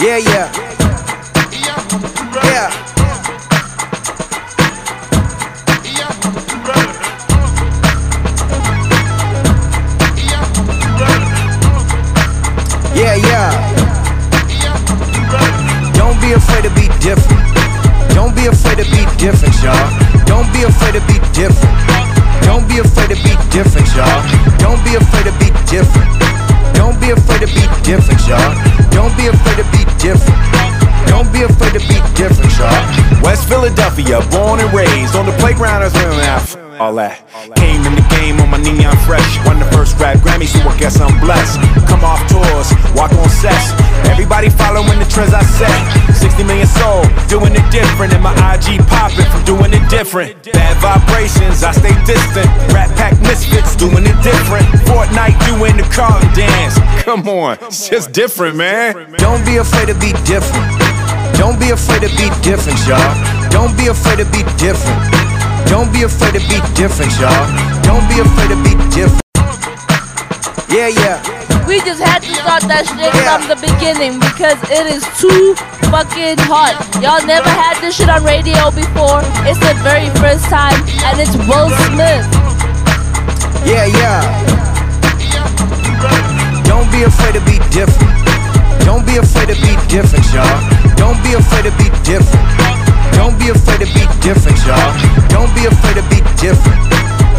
Yeah, yeah. Yeah. Yeah, yeah. Don't be afraid to be different. Don't be afraid to be different, y'all. Don't be afraid to be different. Don't be afraid to be different, y'all. Don't be afraid to be different. Don't be afraid to be different, y'all. Don't be afraid to be different. Don't be afraid to be different, y'all. West Philadelphia, born and raised on the playground as well. All that. Came in the game on my neon fresh. Won the first rap Grammy, so I guess I'm blessed. Come off tours, walk on sets. Everybody following the trends I set. 60 million soul, doing it different. And my IG popping from doing it different. Bad vibrations, I stay distant. Rat pack misfits, doing it different. Fortnite doing the Carlton dance. Come on, it's just different, man. Don't be afraid to be different. Don't be afraid to be different, y'all. Don't be afraid to be different. Don't be afraid to be different, y'all. Don't be afraid to be different. Yeah, yeah. We just had to start that shit Yeah. from the beginning because it is too fucking hot. Y'all never had this shit on radio before. It's the very first time, and it's Will Smith. Yeah, yeah. Don't be afraid to be different. Don't be afraid to be different, y'all. Don't be afraid to be different. Don't be afraid to be different, y'all. Don't be afraid to be different.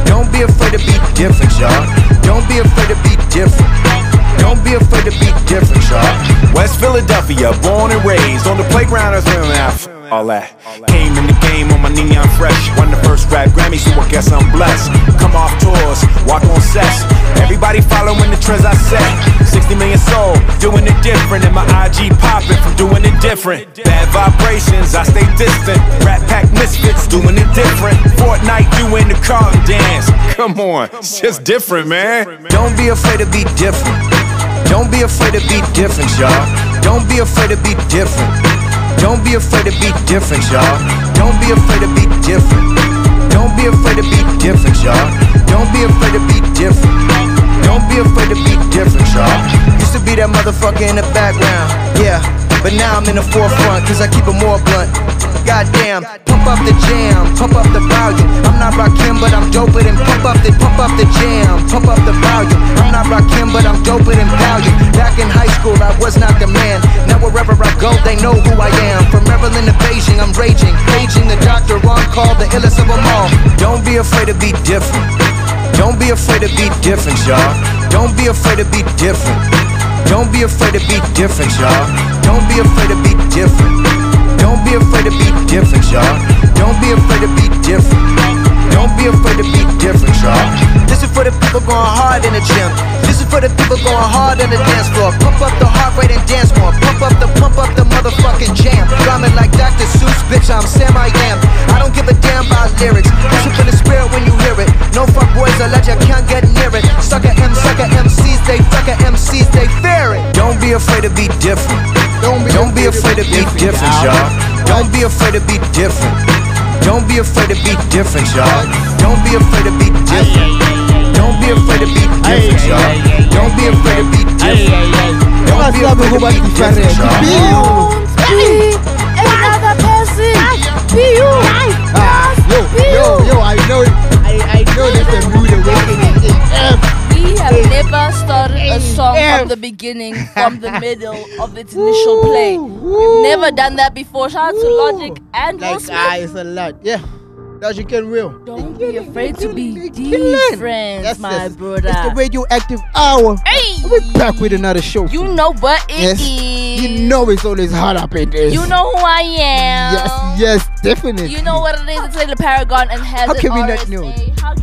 Don't be afraid to be different, y'all. Don't be afraid to be different. Don't be afraid to be different, y'all. West Philadelphia, born and raised on the playground as well. All that. Came in the game on my neon fresh. Won the first rap Grammy, so I guess I'm blessed. Come off tours, walk on sets. Everybody following the trends I set. 60 million And my IG popping from doing it different. Bad vibrations, I stay distant. Rat pack misfits, doing it different. Fortnite doing the Carlton dance. Come on, it's just different, man. Don't be afraid to be different. Don't be afraid to be different, y'all. Don't be afraid to be different. Don't be afraid to be different, y'all. Don't be afraid to be different. Don't be afraid to be different, y'all. Don't be afraid to be different. Don't be afraid to be different, y'all. Used to be that motherfucker in the background, yeah. But now I'm in the forefront, cause I keep it more blunt. Goddamn, pump up the jam, pump up the volume. I'm not Rakim, but I'm doper than pump up the pump up the jam, pump up the volume. I'm not Rakim, but I'm doper than value. Back in high school, I was not the man. Now wherever I go, they know who I am. From Maryland to Beijing, I'm raging, paging the doctor on call, the illest of them all. Don't be afraid to be different. Don't be afraid to be different, y'all. Don't be afraid to be different. Don't be afraid to be different, y'all. Don't be afraid to be different. Don't be afraid to be different, y'all. Don't be afraid to be different. Don't be afraid to be different, y'all. This is for the people going hard in the gym. This is for the people going hard on the dance floor. Pump up the heart rate and dance more. Pump up the pump up the motherfucking jam. Rhyming like Dr. Seuss, bitch. I'm Sam I am. I don't give a damn about lyrics. Listen for the spirit when you hear it. No fuck boys, I let you can't get near it. Sucker M, sucker MCs, they sucker MCs, they fear it. Don't be afraid to be different. Don't be, don't be afraid to be different, y'all. Don't be afraid to be different. Don't be afraid to be different, y'all. Don't be afraid to be different. Don't be afraid to be different, y'all. Don't be afraid to be different. Don't be afraid to be different, y'all. The beginning, from the middle of its initial play. We've never done that before. Shout out to Logic and Will Like, Smith. ah, it's a lot. Yeah. Logic and real. Don't be afraid to be different, That's my it. brother. It's the radioactive hour. Hey! We're back with another show. You know what it Yes. is. You know it's always hot up in this. You know who I am. Yes, yes, definitely. You know what it is. It's like the Paragon and has How can we not know? How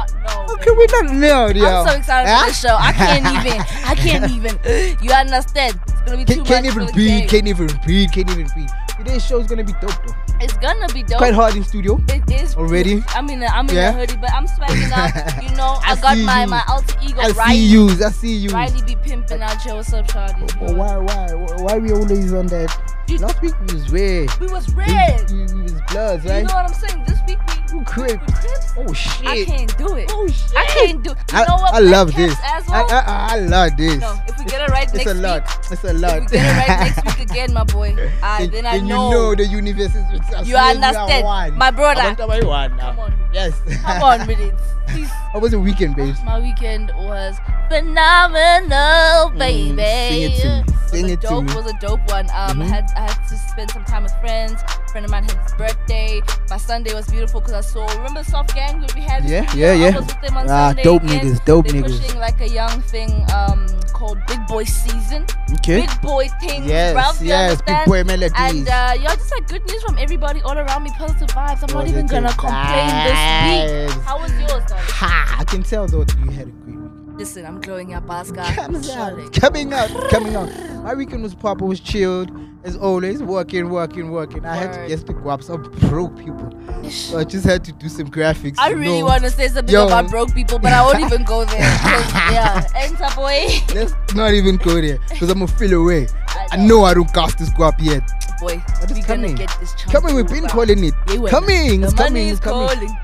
not know? How can we not know, yo? I'm so excited for this show. I can't even. I can't even. You understand? It's gonna be too Can't, much even breathe, can't even breathe, can't even breathe. Today's show is gonna be dope though. It's gonna be dope. Quite hard in studio. It is Already? I mean, I'm in Yeah. a hoodie, but I'm swagging out. You know, I, I got my you. my alter ego. I Riley. see yous, I see yous. Riley be pimping out here. What's up, Shawty? Oh, oh, why, why, why we always on that? You- Last week we was red. We was red. we, we was bloods, right? You know what I'm saying? This week we Who Crips? Crips? Oh shit. I can't do it. Oh shit. I can't do. You I, know what? I love this. Caps I. I, I love this. no, if we get it right this week. it's next a lot. week, It's a lot. if we get it right next week again, my boy, ah, then, then I know. you know the universe is with us. You understand? are one. My brother. I want to buy one now. Come on. Yes. Come on with it. Please. How was the weekend, babes? My weekend was phenomenal, baby. Mm, sing it to me. Sing was it a to dope, me. was a dope one. Um, Mhm. I had I had to spend some time with friends. Friend of mine had his birthday. My Sunday was beautiful because I saw. Remember Soft Gang we had? Yeah, yeah, yeah. With them on Ah, Sunday dope again. niggas, dope They're niggas. pushing like a young thing um called Big Boy Season. Okay. Big boy things, Yes, bruv, yes, big boy melodies. And uh, yeah, just like good news from everybody all around me, positive vibes. I'm not even gonna complain this week. How was yours, darling? Ha! I can tell though that you had a great weekend. Listen, I'm glowing up, Oscar. Comes out, coming out, coming out. My weekend was proper, was chilled as always, working, working, working. I had to to go up some broke people, so I just had to do some graphics. I really know. want to say something Yo. about broke people, but I won't even go there. yeah, enter boy. Let's not even go there, cause I'm gonna feel away. I know I don't cast this guap yet. Boy, we gonna coming. get this. Coming, we've been calling it. Yeah, Coming, The it's coming, it's coming. calling.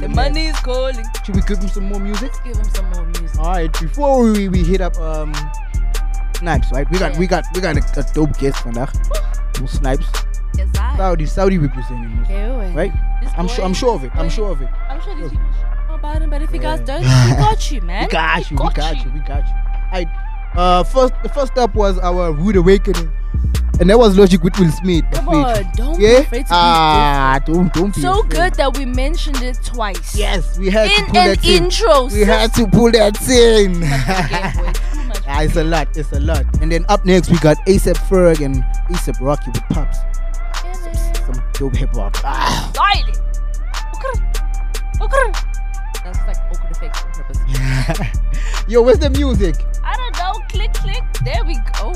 The money is calling. Should we give him some more music? Let's give him some more music. All right, before we, we hit up um Snipes, right? We got Yeah. we got we got a, a dope guest vandaag. Well, Snipes, Yes, I. Saudi Saudi representing us, Okay, right? I'm sure I'm sure of it. I'm sure of it. I'm sure these people about him, but if you guys don't, we got you, man. We got you. We got you. We got you. I uh first the first up was our rude awakening, and that was Logic with Will Smith. Come on, don't be afraid to be Ah, don't don't be. So afraid. good that we mentioned it twice. Yes, we had to pull an that in. intro. We had to pull that in. Again, boy, too much. Ah, it's a lot. It's a lot. And then up next we got ASAP Ferg and ASAP Rocky with Pups. Some dope hip hop. Ah. Light. Okay. Okay. That's like awkward effects on purpose. Yo, where's the music? I don't know. Click, click. There we go.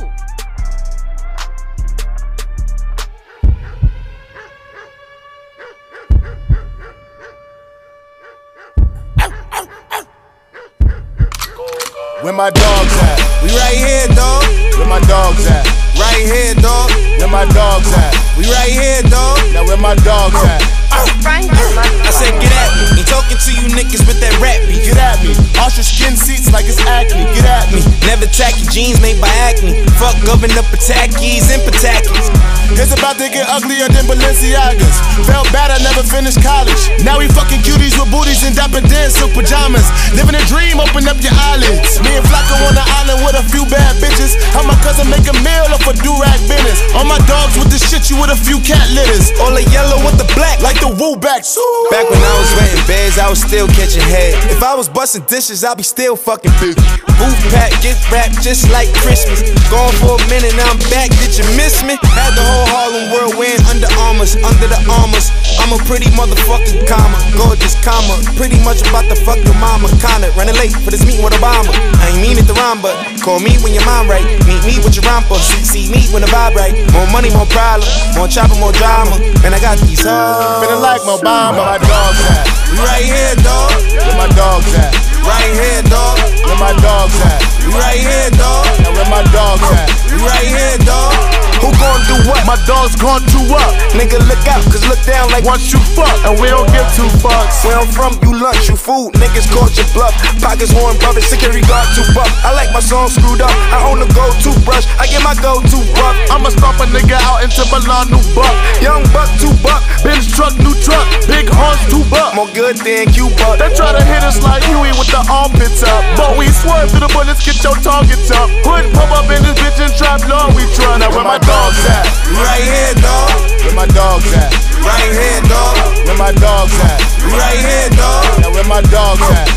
Where my dogs at? We right here, dog. Where my dogs at? Right here, dog. Where my dogs at? We right here, dog. Now where my dogs at? I said, get at me. Ain't talking to you niggas with that rap beat. Get at me. Ostrich skin seats like it's acne. Get at me. Never tacky jeans made by acne. Fuck govern up Patakis and Patakis. It's about to get uglier than Balenciagas. Felt bad, I never finished college. Now we fucking cuties with booties and Dapper Dan's silk pajamas. Living a dream, open up your eyelids. Me and Flacko on the island with a few bad bitches. How my cousin make a meal off a do-rag business. All my dogs with the shit you with a few cat litters. All the yellow with the black, like the woo backs. Back when I was renting beds, I was still catching head. If I was busting dishes, I'd be still fucking big. Booth pack, gift wrap just like Christmas. Gone for a minute, now I'm back. Did you miss me? Had the whole Harlem world wearing under armors, under the armors. I'm a pretty motherfucking comma, gorgeous comma. Pretty much about to fuck your mama, kinda running late for this meeting with Obama. I ain't mean it to rhyme, but call me when your mind right. Meet me with your romper, see, me when the vibe right. More money, more problem, more chopper, more drama. Man, I got these hoes. Feeling like my bomb, where my dogs at? We right here, dog. Where my dogs at? Right here, dog. Where my dogs at? We right here, dog. Now where my dogs at? We right here, dog. Who gon' do what? My dogs gon' do up. Nigga, look out, cause look down like once you fuck. And we don't give two fucks. Where I'm from, you lunch, you food. Niggas caught your bluff. Pockets worn, brothers, security guard too buff. I like my song screwed up. I own a gold toothbrush. I get my go to buck. I'ma stomp a nigga out into Milan, new buck. Young buck, two buck. Benz truck, new truck. Big horns, two buck. More good than Cuba. They try to hit us like Huey with the armpits up. But we swerve through the bullets, get your targets up. Hood pop up in this bitch and trap law, we try. Now where my dogs at? Right here, dog. Where my dogs at? Right here, dog. Where my dogs at? Right here, dog. Now where my dogs at?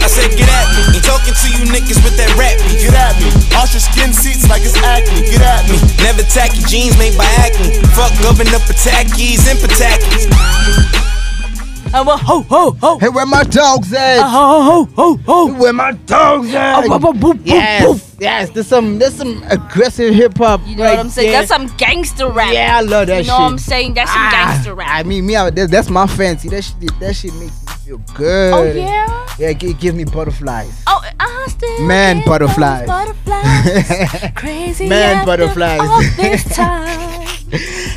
I said, get at me. Ain't talking to you niggas with that rap beat. Get at me. Ostrich skin seats like it's acne. Get at me. Never tacky jeans made by acne. Fuck govern up Patakis and Patakis. Uh, I'm a ho ho ho. Hey, where my dogs at? Uh, ho ho ho ho. Where my dogs at? Uh, oh, boop, boop, boop, yes, boop. Yes. There's some there's some aggressive hip hop. You know right what I'm saying? there. That's some gangster rap. Yeah, I love that shit. You shit. know what I'm saying? That's some Ah, gangster rap. I mean, me, I, that, that's my fancy. That shit, that shit makes me feel good. oh yeah. Yeah, it, gi- gives me butterflies. Oh, I still Man butterflies. butterflies. Crazy Man butterflies. All this time.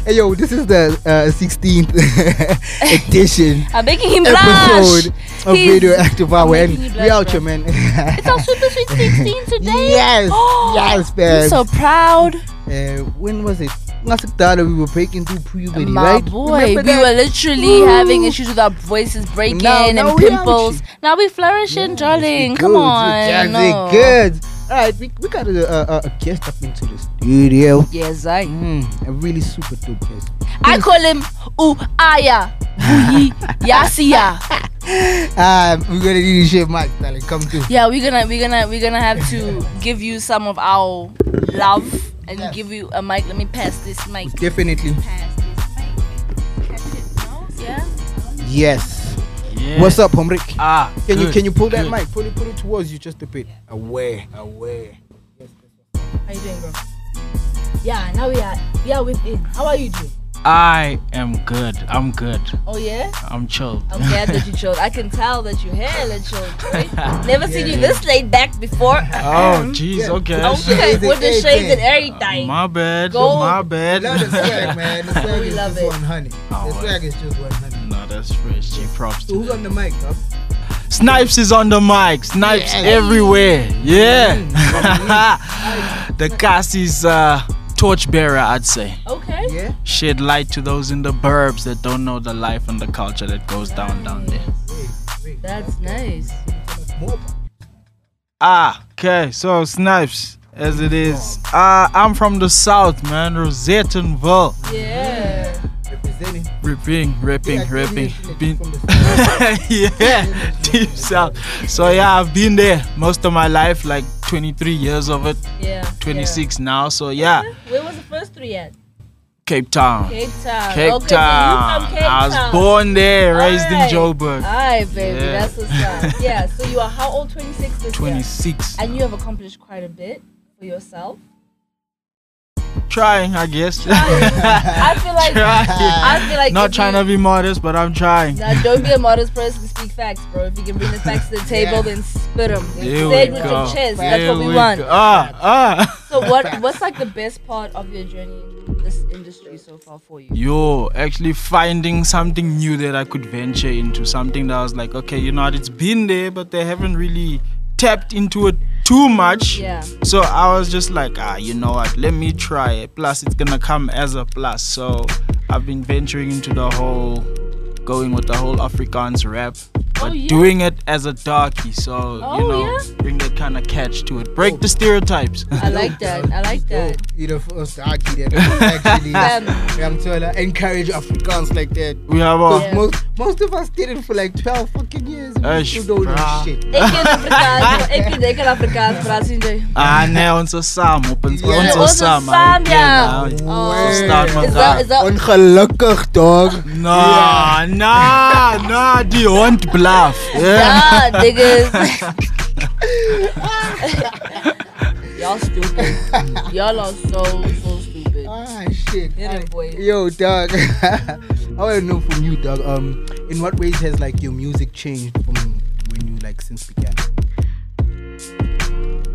hey yo, this is the uh, 16th edition I'm making him blush. episode of He's- Radioactive Hour, and we out here, man. It's our Super Sweet 16 today. yes, yes, I'm so proud. uh, when was it? We were breaking through puberty, My right? boy, Remember we that? were literally having issues with our voices breaking Now- now and we pimples. actually- Now we flourishing, Yes, darling. Come good, we on. good. Right, we, we got a, a, a guest up into the studio. Yes, I. Mm, a really super dope guest. I call him Uaya. Uyi Yasia. Um, we're gonna need a shit mic, darling. Come through. Yeah, we're gonna we're gonna we're gonna have to give you some of our love and Yes. give you a mic. Let me pass this mic. Definitely. Pass this mic. Catch it, no? Yeah. Yes. Yeah. What's up, Homrik? Ah, Can you can you pull that good. mic? Pull it pull it towards you just a bit. Away, away. How are you doing, bro? Yeah, now we are we are within. How are you doing? I am good. I'm good. Oh yeah. I'm chilled. I'm glad that you chilled. I can tell that you hella chilled. Right? Never seen you this laid back before. Oh, jeez. Yeah. Okay. Okay, with the shades and everything. My bad. Go. My bad. Love the swag, man. The swag We is love just it. one honey. Oh, the swag is just one honey. No, that's fresh. G props to who's them. on the mic, dog? Snipes is on the mic. Snipes Yeah. everywhere. Yeah. the cast is uh, torchbearer, I'd say. Okay. Yeah. Shed light to those in the burbs that don't know the life and the culture that goes down down there. Wait, wait. That's nice. Ah, okay. So Snipes, as it is. Uh, I'm from the south, man. Rosettenville. Yeah. Ripping, ripping, Yeah, ripping. Been, yeah, deep south. So yeah, I've been there most of my life, like 23 years of it, Yeah. 26 now. So yeah, Yeah. Where was the first three at? Cape Town. Cape Town. Cape okay, Town. So Cape I was Town. born there, raised Alright. in Joburg. Alright, baby. Yeah. That's what's up. Yeah. So you are how old? 26 this year. 26. And you have accomplished quite a bit for yourself. Trying, I guess. I feel like Trying. I feel like Not trying you, to be modest, but I'm trying. Now, don't be a modest person. Speak facts, bro. If you can bring the facts to the table, Yeah. then spit them. Here Say it with go. your chest. That's what we, want. go. Ah, ah. So, what what's like the best part of your journey in this industry so far for you? Yo, actually finding something new that I could venture into, something that I was like, okay, you know what, it's been there, but they haven't really tapped into it too much. Yeah. So I was just like, ah, you know what, let me try it. Plus, it's gonna come as a plus. So I've been venturing into the whole, going with the whole Afrikaans rap, but Oh, yeah? doing it as a darkie. So, Oh, you know, yeah? bring that kind of catch to it, break the stereotypes. I like that. I like that. You're the first archie that actually Fam. I'm trying to encourage Afrikaans like that. we have Because a. Yeah. most most of us did it for like 12 fucking years. and we Eish, don't know shit. Ik ken Afrikaans. Ik ken ik ken Afrikaans, praat zien. Ah, nee, onze samen. Op ons, Ja. onze Onze samen. saam, Ik ja. ken, nou, Oh. Verstaan Is dat elkaar. is Ongelukkig, dog. Nah, nah, nah, die hond blaf. Yeah. Ja, niggas. Y'all stupid. Y'all are so so stupid. Ah, shit. Hit him, boy. Yo, dog. I want to know from you, dog. Um, in what ways has like your music changed from when you like since began?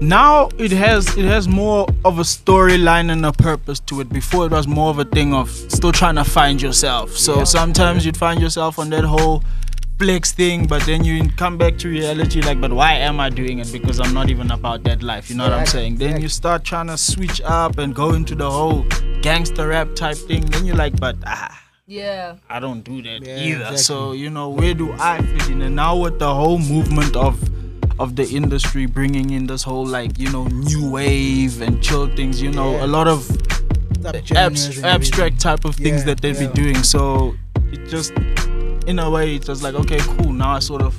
Now it has it has more of a storyline and a purpose to it. Before it was more of a thing of still trying to find yourself. So sometimes you'd find yourself on that whole flex thing, but then you come back to reality like, but why am I doing it? Because I'm not even about that life. You know what I'm saying? Then you start trying to switch up and go into the whole gangster rap type thing. Then you're like, but ah. Yeah. I don't do that Yeah, either. exactly. So you know, where do I fit in? And now with the whole movement of of the industry bringing in this whole like you know new wave and chill things, you know, Yeah. a lot of Subgenres abs- abstract type of things Yeah, that they'd yeah. be doing. So it just, in a way, it's just like okay, cool. Now I sort of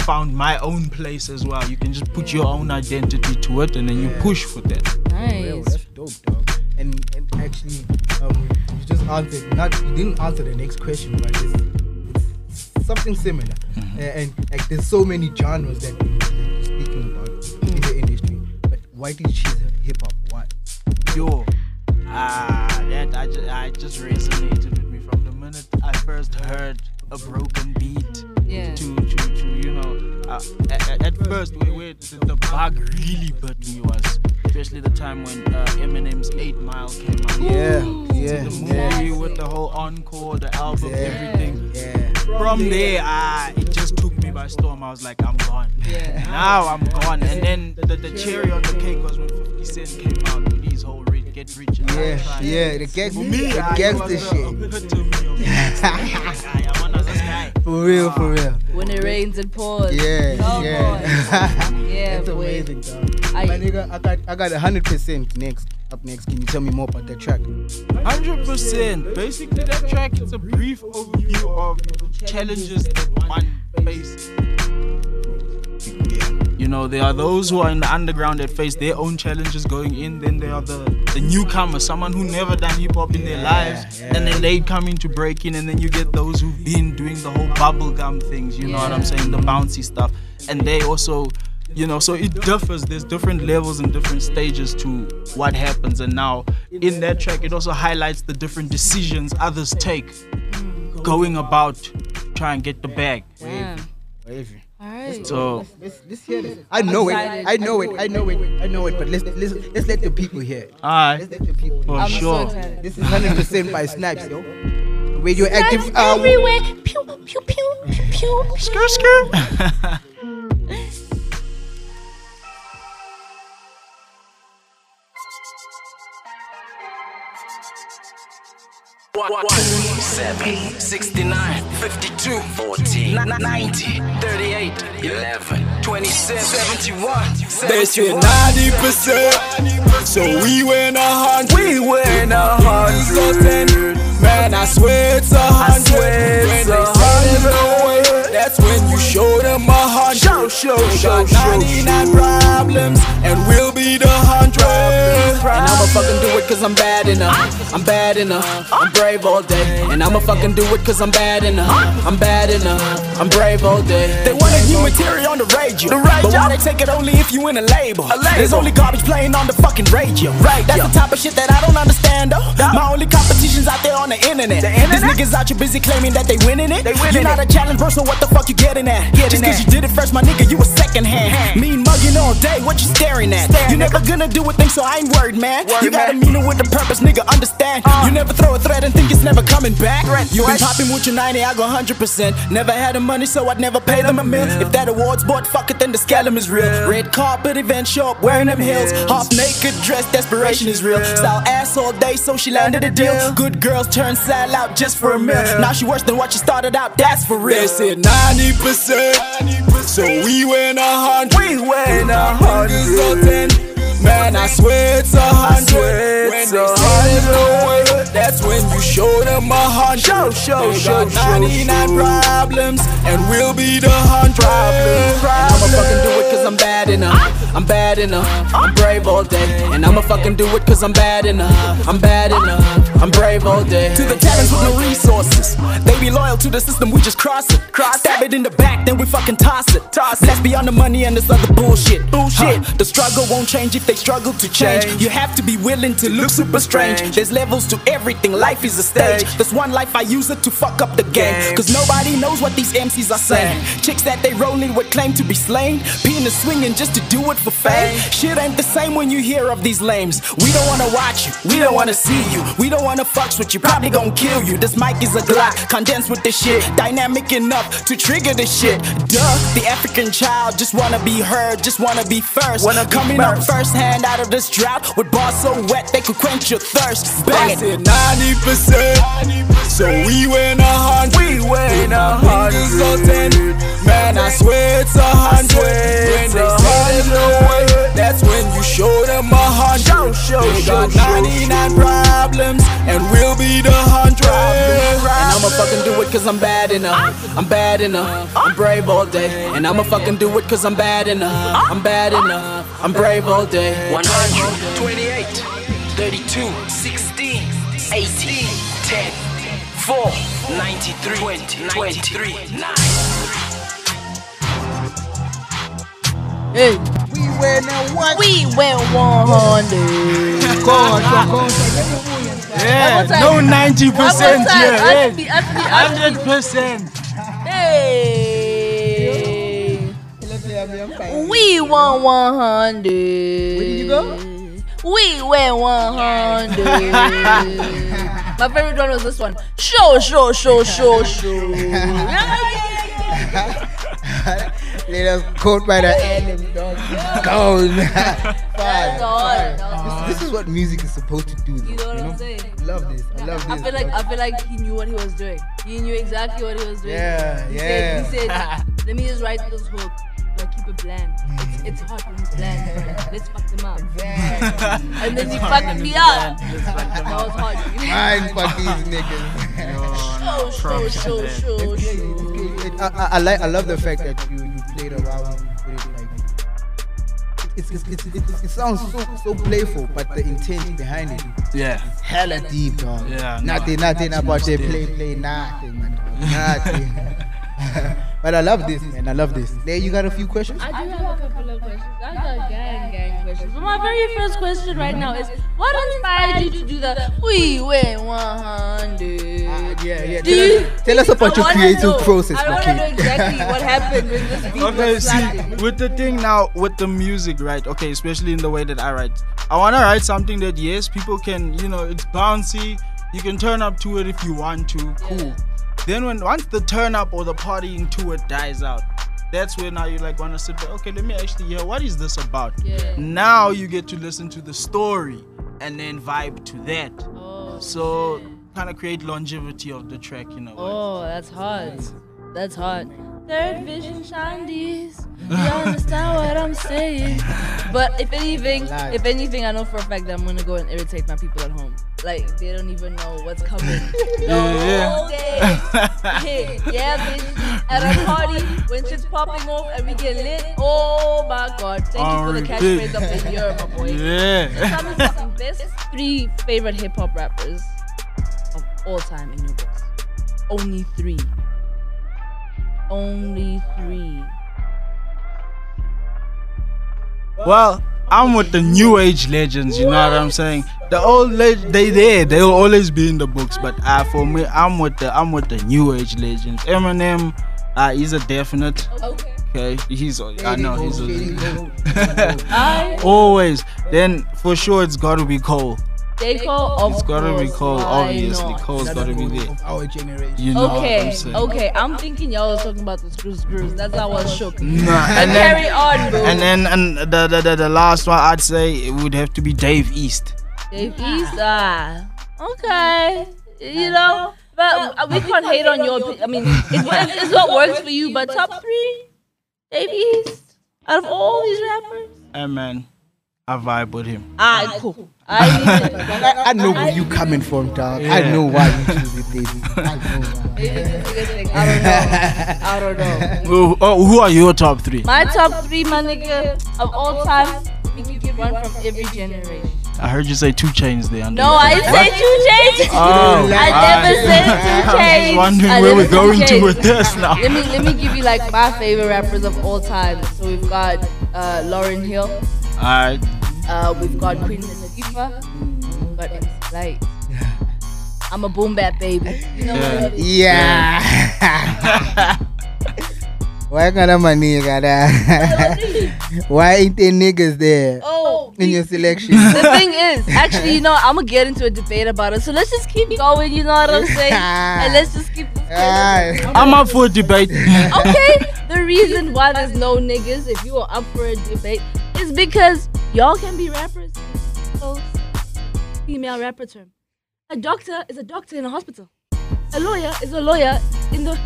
found my own place as well. You can just put your own identity to it, and then you push for that. everything. Yo, Nice. that's dope, dog. And, and actually, um, you just answered. Not you didn't answer the next question, but it's, it's something similar. Mm-hmm. Uh, and like, there's so many genres that we- that you're speaking about in the industry. But why did you choose hip hop? Why? Yo, ah, that I just, I just resonated with me from the minute I first heard a broken beat. Yeah. To, to, to you know, uh, at, at first, where, where the, the bug really bit me was, especially the time when uh, Eminem's 8 Mile came out. Yeah, Fuck, Yeah, to the movie with the whole encore, the album, Yeah. everything. Yeah. From there, ah, it just took me by storm. I was like, I'm gone. Yeah. Now I'm gone. And then the, the cherry on the cake was when 50 Cent came out with his whole rich, get rich and Yeah, Die yeah, the gangster, me, the it gangster was shit. epitome of gangster. I wanna this guy. For real, for real. When it rains, it pours. Yeah, Oh, yeah. boy. Yeah, That's boy. amazing, dog. I- My nigga, I got, I got hundred percent next. Up next, can you tell me more about that track? Hundred percent. Basically, that track is a brief overview of challenges that one faces. You know, there are those who are in the underground that face their own challenges going in. Then there are the the newcomer, someone who never done hip hop in their lives, and then they come in to break in, and then you get those who've been doing the whole bubblegum things. You know what I'm saying? The bouncy stuff, and they also. You know, so it differs. There's different levels and different stages to what happens. And now, in that track, it also highlights the different decisions others take mm. going about trying to get the bag. Damn. Wavy. All right. So Let's, let's hear this. I know it. I know it. I know it. I know it. But let's let's let's let the people hear it. alright, Let's let the people. for I'm sure. excited. This is hundred percent by Snipes, yo. Radioactive. Uh, everywhere. Pew, pew, pew, pew, pew. Skr, skr. Seven, 69, 52, 14, 90, 38, 11, 27, 71, They said 90%, so we win a hundred. We win a 10. Man, I swear it's a hundred. when they say no way, when you show them a hundred. Show, show, show, got show, 99 problems, and we'll be the hundred. And I'ma fucking do it cause I'm bad enough. I'm bad enough. I'm brave all day. And I'ma fucking do it cause I'm bad enough. I'm bad enough. I'm brave all day. They wanted new material on the radio. But why they take it only if you in a label? There's only garbage playing on the fucking radio. Right. That's the type of shit that I don't understand though. My only competition's out there on the internet. These niggas out here busy claiming that they winning it. You're not a challenge bro, so what the fuck you getting at? Just cause you did it first, my nigga, you a second hand. Mean mugging all day, what you staring at? You never gonna do a thing, so I ain't worried, man. You gotta mean it with a purpose, nigga, understand. You never throw a threat and think it's never coming back. You been popping with your 90, I go 100%. Never had the money, so I'd never pay them a mill. If that award's bought, fuck it, then the scallum is real. Red carpet event, show up wearing them heels. Half naked dress, desperation is real. Style ass all day, so she landed a deal. Good girls turn sell out just for a meal. Now she worse than what she started out, that's for real. They said 90%, so we win a hundred. We win a hundred. Man, I swear it's a hundred. When they say no way, that's when you show them a hundred. Show, show, they got 99 problems, and we'll be the hundred. I'ma fucking do it cause I'm bad enough. I'm bad enough. I'm brave all day. And I'ma fucking do it cause I'm bad enough. I'm bad enough. I'm brave all day. To the talents with no resources. They be loyal to the system, we just cross it. Cross Stab it in the back, then we fucking toss it. Toss it. Let's be on the money and this other bullshit. Bullshit. The struggle won't change if they struggle to change. You have to be willing to look super strange. There's levels to everything, life is a stage. There's one life I use it to fuck up the game. Cause nobody knows what these MCs are saying. Chicks that they rolling with claim to be slain. Penis swinging just to do it for fame. Shit ain't the same when you hear of these lames. We don't wanna watch you, we don't wanna see you. We don't wanna fucks with you, probably gon' kill you. This mic is a Glock, condensed with this shit. Dynamic enough to trigger this shit. Duh, the African child just wanna be heard, just wanna be first. Wanna Coming up first hand out of this drought with bars so wet they could quench your thirst. Bang it. 90%, so we win a hundred. We win a hundred. Man, I swear it's a hundred. Fucking do it cause I'm bad enough. I'm bad enough. I'm brave all day. And I'ma fucking do it cause I'm bad enough. I'm bad enough. I'm brave all day. 100, 28, 32, 16, 18, 10, 4, 93, 20, 23, 9. Hey, we win a one. we went 100. God, God. Yeah, One more time. no 90% One here. Ask me, Hey, ask me, ask me. 100%. Hey. We won 100. Where did you go? We went 100. My favorite one was this one. Show, show, show, show, show. Let us caught by the enemy, dog. Gone. That's all. This, this is what music is supposed to do. Though, You know what I'm saying? Love this. I love this. I feel like I feel like he knew what he was doing. He knew exactly what he was doing. Yeah, he yeah. Said, he said, "Let me just write this hook. Like keep it bland. It's, it's hot when it's bland. Let's fuck them up." and then he fucked me up. That was hard. Mind fuck these niggas. Show, show, show, show, show. I, I, I like I love the fact that you, you played around with it like it's, it's, it's, it's, it sounds so so playful but the intent behind it, Yeah. hella deep dog Yeah, no, nothing nothing about the play play nothing man, nothing but I love this man I love this there you got a few questions I do have a couple of questions. I got gang gang questions. But my very first question right now is, what inspired you to do the we win 100? Yeah yeah Do tell, you- us, tell us about I your creative know- process I want to know exactly what happened when this beat Okay, was see, slapping. with the thing now, with the music, right? Okay, especially in the way that I write. I want to write something that, yes, people can, you know, it's bouncy. You can turn up to it if you want to. Cool. Then, when once the turn up or the partying to it dies out, that's where now you like want to sit there. Okay, let me actually hear what is this about. Yeah. Now you get to listen to the story and then vibe to that. Oh, So shit. Kind of create longevity of the track, you know. Oh, that's hard. That's hard. Third vision shandies. You understand what I'm saying? But if anything, if anything, I know for a fact that I'm gonna go and irritate my people at home. Like they don't even know what's coming. Yeah. day. Hey, yeah, bitch. At a party when shit's popping off and we get lit. Oh my god! Thank you for the catchphrase of the year, my boy. Yeah. Tell me something. Best three favorite hip hop rappers all time in your books. Only three. Only three. Well, I'm with the new age legends, you know what I'm saying? The old leg they there, they'll always be in the books, but uh, for me, I'm with the I'm with the new age legends. Eminem, uh, he's a definite. Okay. Okay, he's I know he's a, I always. Then for sure it's got to be Cole. J. Cole, of It's got to be course, Cole. why Obviously, not? Cole's got to be there. our generation You know what Okay, I'm okay. I'm thinking y'all was talking about the screws, screws. That's how I was shook. Nah, and then Carry on, boo. and then and the, the the the last one I'd say it would have to be Dave East. Dave East, ah, okay. You know, but uh, we can't hate on your. opi- I mean, it's what, it's what works for you. But top three, Dave East, out of all these rappers, Hey man, I vibe with him. ah, cool. I. I, I know where you coming from dog I know why you choose it baby I know why. Maybe this is a thing. I don't know. I don't know. Who, oh, who are your top three? My top three, my nigga, of all time, we can give one from every generation. I heard you say two chains there. No, I didn't say two chains. Oh, I never said two chains. I chains. was wondering I where we're going two to with this now. Let me let me give you like my favorite rappers of all time. So we've got uh, Lauryn Hill, Alright. Uh, we've got Queen Latifah, we've got MC Lyte. I'm a boom bap baby. You know what? it is. Yeah. Why can't my nigga there? Why ain't there niggas there Oh, in your selection? the thing is, actually, you know, I'm gonna get into a debate about it. So let's just keep going. You know what I'm saying? And let's just keep. This Ah, I'm up for a debate. okay, the reason why there's no niggas, if you are up for a debate, is because y'all can be rappers. So, female rapper term. A doctor is a doctor in a hospital. A lawyer is a lawyer in the.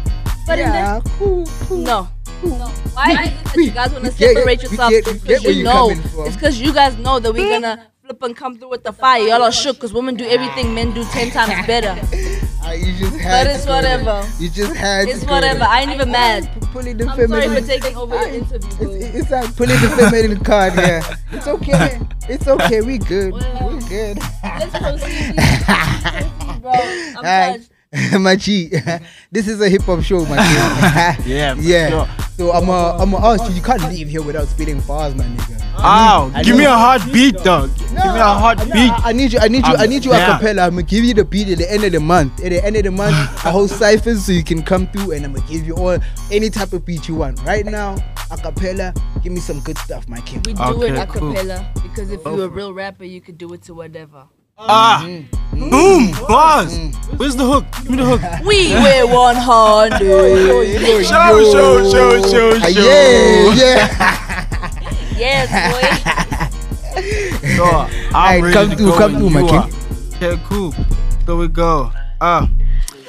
But yeah, in cool, the. cool. No. No. Why is it that you guys want to separate yourself? Because you you know. It's because you guys know that we're gonna flip and come through with the fire. Y'all are shook because women do everything men do 10 times better. Ah, you just had But it's whatever. You just had It's whatever. I ain't even mad. P- Pulling the I'm sorry feminine. for taking over your interview. It's, it's like pulling the feminine card here. It's okay. It's okay. We good. Well, We good. Let's proceed. Bro, I'm touched. my G, this is a hip hop show, my G. Yeah, yeah. sure. So I'm uh, I'm gonna ask you. You can't leave here without spitting bars, my nigga. Ow, I give me a hard beat, dog. Give me a hard No, beat. I need you. I need you. I I'm need you a cappella. I'm gonna give you the beat at the end of the month. At the end of the month, I hold ciphers so you can come through, and I'm gonna give you all any type of beat you want. Right now, a cappella. Give me some good stuff, my kid. We do Okay, it a cool. cappella because if you're a real rapper, you could do it to whatever. Ah, Boom, bars. Where's the hook? Give me the hook. We were 100. Show, show, show, show, Ah, show. yeah, yeah. yes, So, I'm Alright, ready come to through, go come when through, my king. are. Okay, cool. There we go. Ah.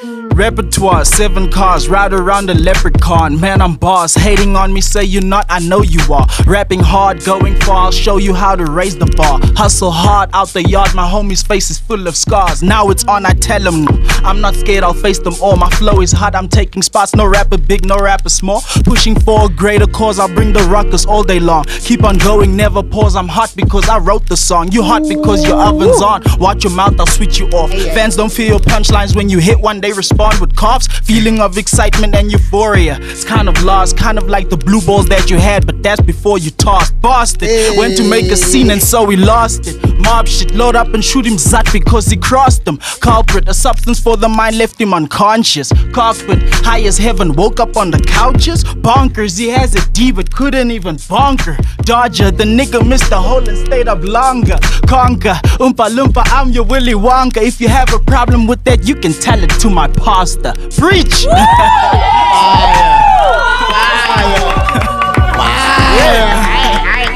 Repertoire, seven cars, ride around a leprechaun. Man, I'm boss. Hating on me, say you're not, I know you are. Rapping hard, going far, I'll show you how to raise the bar. Hustle hard out the yard, my homie's face is full of scars. Now it's on, I tell him, I'm not scared, I'll face them all. My flow is hot, I'm taking spots. No rapper big, no rapper small. Pushing for a greater cause, I'll bring the ruckus all day long. Keep on going, never pause. I'm hot because I wrote the song. You hot because your oven's on. Watch your mouth, I'll switch you off. Fans don't feel your punchlines when you hit one, respond with coughs. Feeling of excitement and euphoria. It's kind of lost, kind of like the blue balls that you had, but that's before you tossed. Boston went to make a scene and so we lost it. Mob shit, load up and shoot him zat because he crossed them. Culprit, a substance for the mind left him unconscious. Cockpit, high as heaven, woke up on the couches. Bonkers, he has a D but couldn't even bonker. Dodger, the nigga missed the hole and stayed up longer. Conquer, Oompa Loompa, I'm your Willy Wonka. If you have a problem with that, you can tell it to my pastor. Preach!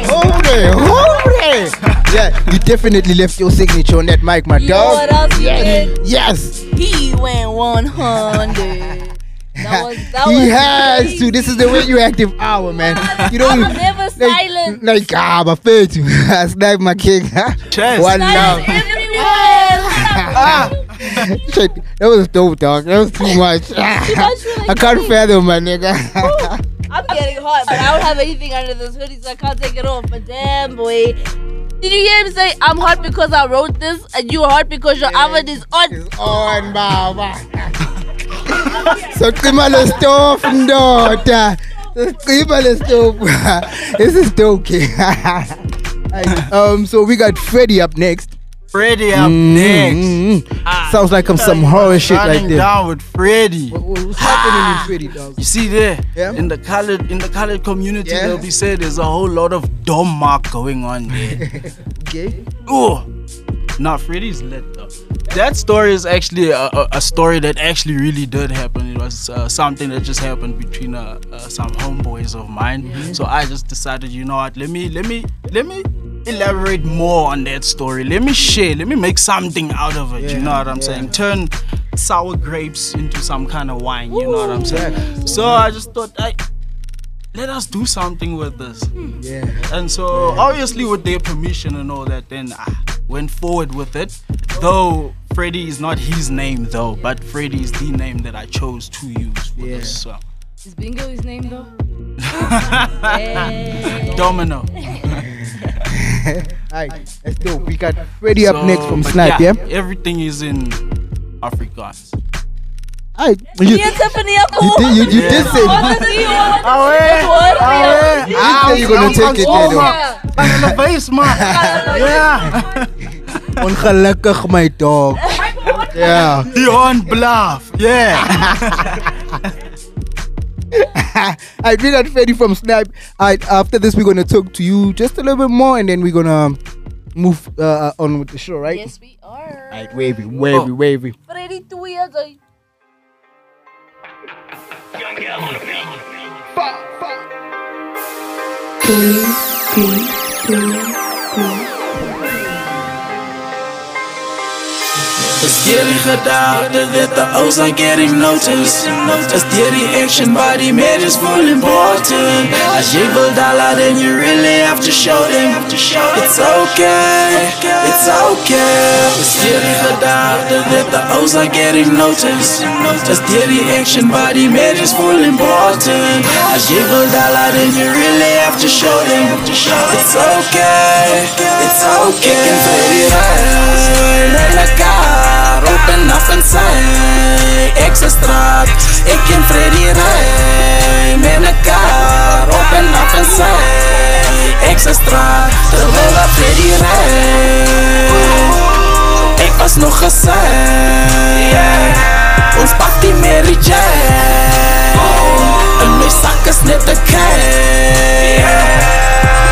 Hold it, hold it. Yeah, you definitely left your signature on that mic, my You know dog. what else you did? Yes, He went 100. That was, that he was has crazy. to. This is the radioactive hour, man. You I don't was never silent. like ah, my faith. Snipe my king. Chess. One love. everywhere. That was dope, dog. That was too much. I can't fathom, my nigga. I'm getting hot, but I don't have anything under this hoodie, so I can't take it off. But damn, boy. Did you hear him say, I'm hot because I wrote this, and you are hot because your oven is on? It's on, baba. so stove, ndoda. Cima le stove. This is dope, um, so we got Freddie up next. Freddy up next. Mm, Ah, Sounds like I'm some horror shit right running there. down with Freddy. What- What's happening in Freddie, dog? You see there, Yeah. in the colored in the colored community, Yeah. they'll be said there's a whole lot of dumb mark going on there. Okay. oh, now Freddy's lit though. That story is actually a, a, a story that actually really did happen. It was uh, something that just happened between uh, uh, some homeboys of mine. Mm-hmm. So I just decided, you know what? Let me let me let me elaborate more on that story. Let me share. Let me make something out of it. you know what I'm saying? Turn sour grapes into some kind of wine. You know what I'm saying? So I just thought, I let us do something with this. Hmm. Yeah. And so, obviously, with their permission and all that, then I went forward with it. Though Freddy is not his name, though, but Freddy is the name that I chose to use for Yeah. this. So. Is Bingo his name, though? Yeah. Domino. Alright, let's do. We got Freddie up next from but Snipe, yeah? Everything is in Afrikaans. Alright. You, Yeah, Tiffany, you did, you, you did say What is he on? Ah, you did say you're gonna take it there, though. I'm in the face, man. yeah. Ongelukkig, my dog. Yeah. Dion Bluff. Yeah. Alright, we got Freddy from Snipe. Alright, after this, we're gonna talk to you just a little bit more, and then we're gonna move uh, on with the show, right? Yes, we are. Alright, wavy, wavy, wavy. Freddy two years old. Is die gedachte that the O's are getting noticed Is die action by the is full important jy wil dollar then you really have to show them. It's okay, it's okay. Is die gedachte that the O's are getting noticed Is die action by the is full important jy wil dollar then you really have to show them. It's okay, it's okay lekker Open up en say Extra straat Ik ken Freddy Ray Met elkaar Open up en say Extra straat Terwijl dat Freddy Ray Ik was nog gezegd Ons pak die Mary Jane En sak is net een kei. Yeah.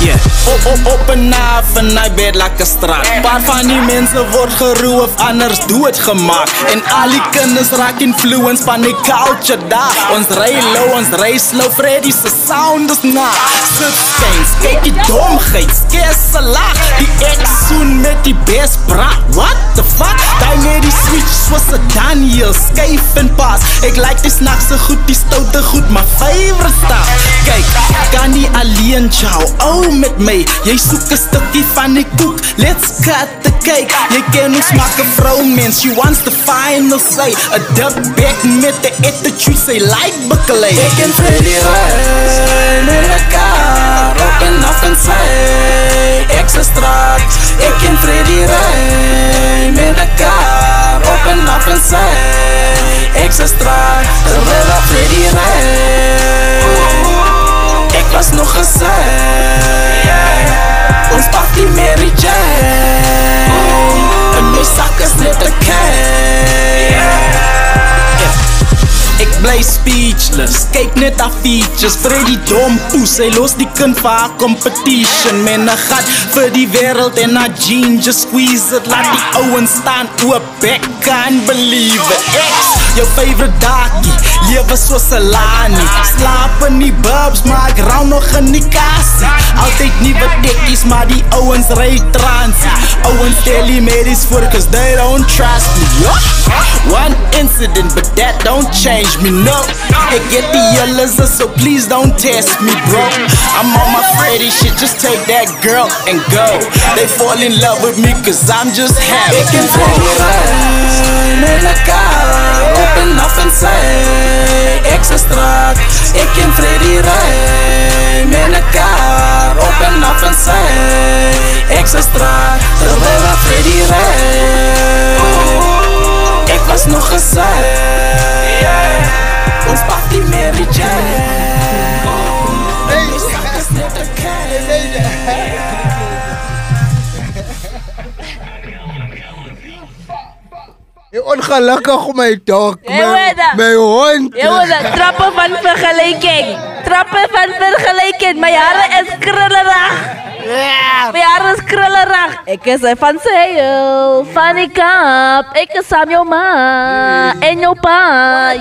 Op, op, op en af en hy bed like 'n straat. Paar van die mense word geroof, anders dood gemaak. En al die kinders raak influenced van die culture daar. Ons ry low, ons ry slow, Freddy se sound is na. Sit steins, kyk die domheid, skesse lag. Die ex soon met die best bra. What the fuck? Daai net die switch soos 'n Daniel, skyf en pas. Ek like die snacks so goed, die stoute goed, my favorite stuff. Kyk, kan nie alleen chow, ou met my. Jy soek 'n stukkie van die koek. Let's cut the cake. Jy ken ons maak 'n vrou mens. She wants the final say. 'n Dub back met the attitude say like buckalay. Ek en Freddy ry met 'n kar op en af en sy. Extra straat. Ek 'n sy. Straat. Ry. Ek was nog gesê Ons pak die Mary Jane. En my sak is net 'n Ek bly speechless Kyk net haar features. Freddy dom poes Hy los die kind vir haar competition. Men 'n gat vir die wêreld en haar jeans Just squeeze it Laat die ouens staan oop Ek can't believe it Ex, jou favorite daakie Lewe soos 'n lani Slaap in die bubs Maar ek rou nog in die kassie Altyd nuwe tekkies Maar die ouens ry transie Ouens tell die medies voor Cause they don't trust me. One incident But that don't change me no. Ek get die yellows So please don't test me bro. I'm on my Freddy shit Just take that girl and go. They fall in love with me Cause I'm just happy. Ek en Freddy ry met 'n kar Op en af en sy Extra straat Ek en Freddy ry met 'n kar Op en af en sy Extra straat Terwyl Freddy ry Ek was nog gesê Ons pak die Mary Jane ongelukkig my dog. Hey, My, weda. my hond. Jy hoor dat trappe van vergelyking. Trappe van vergelyking. My hare is krullerig. My hare is krullerig. Ek is hy van Sale, van die Kaap. Ek is saam jou ma en jou pa.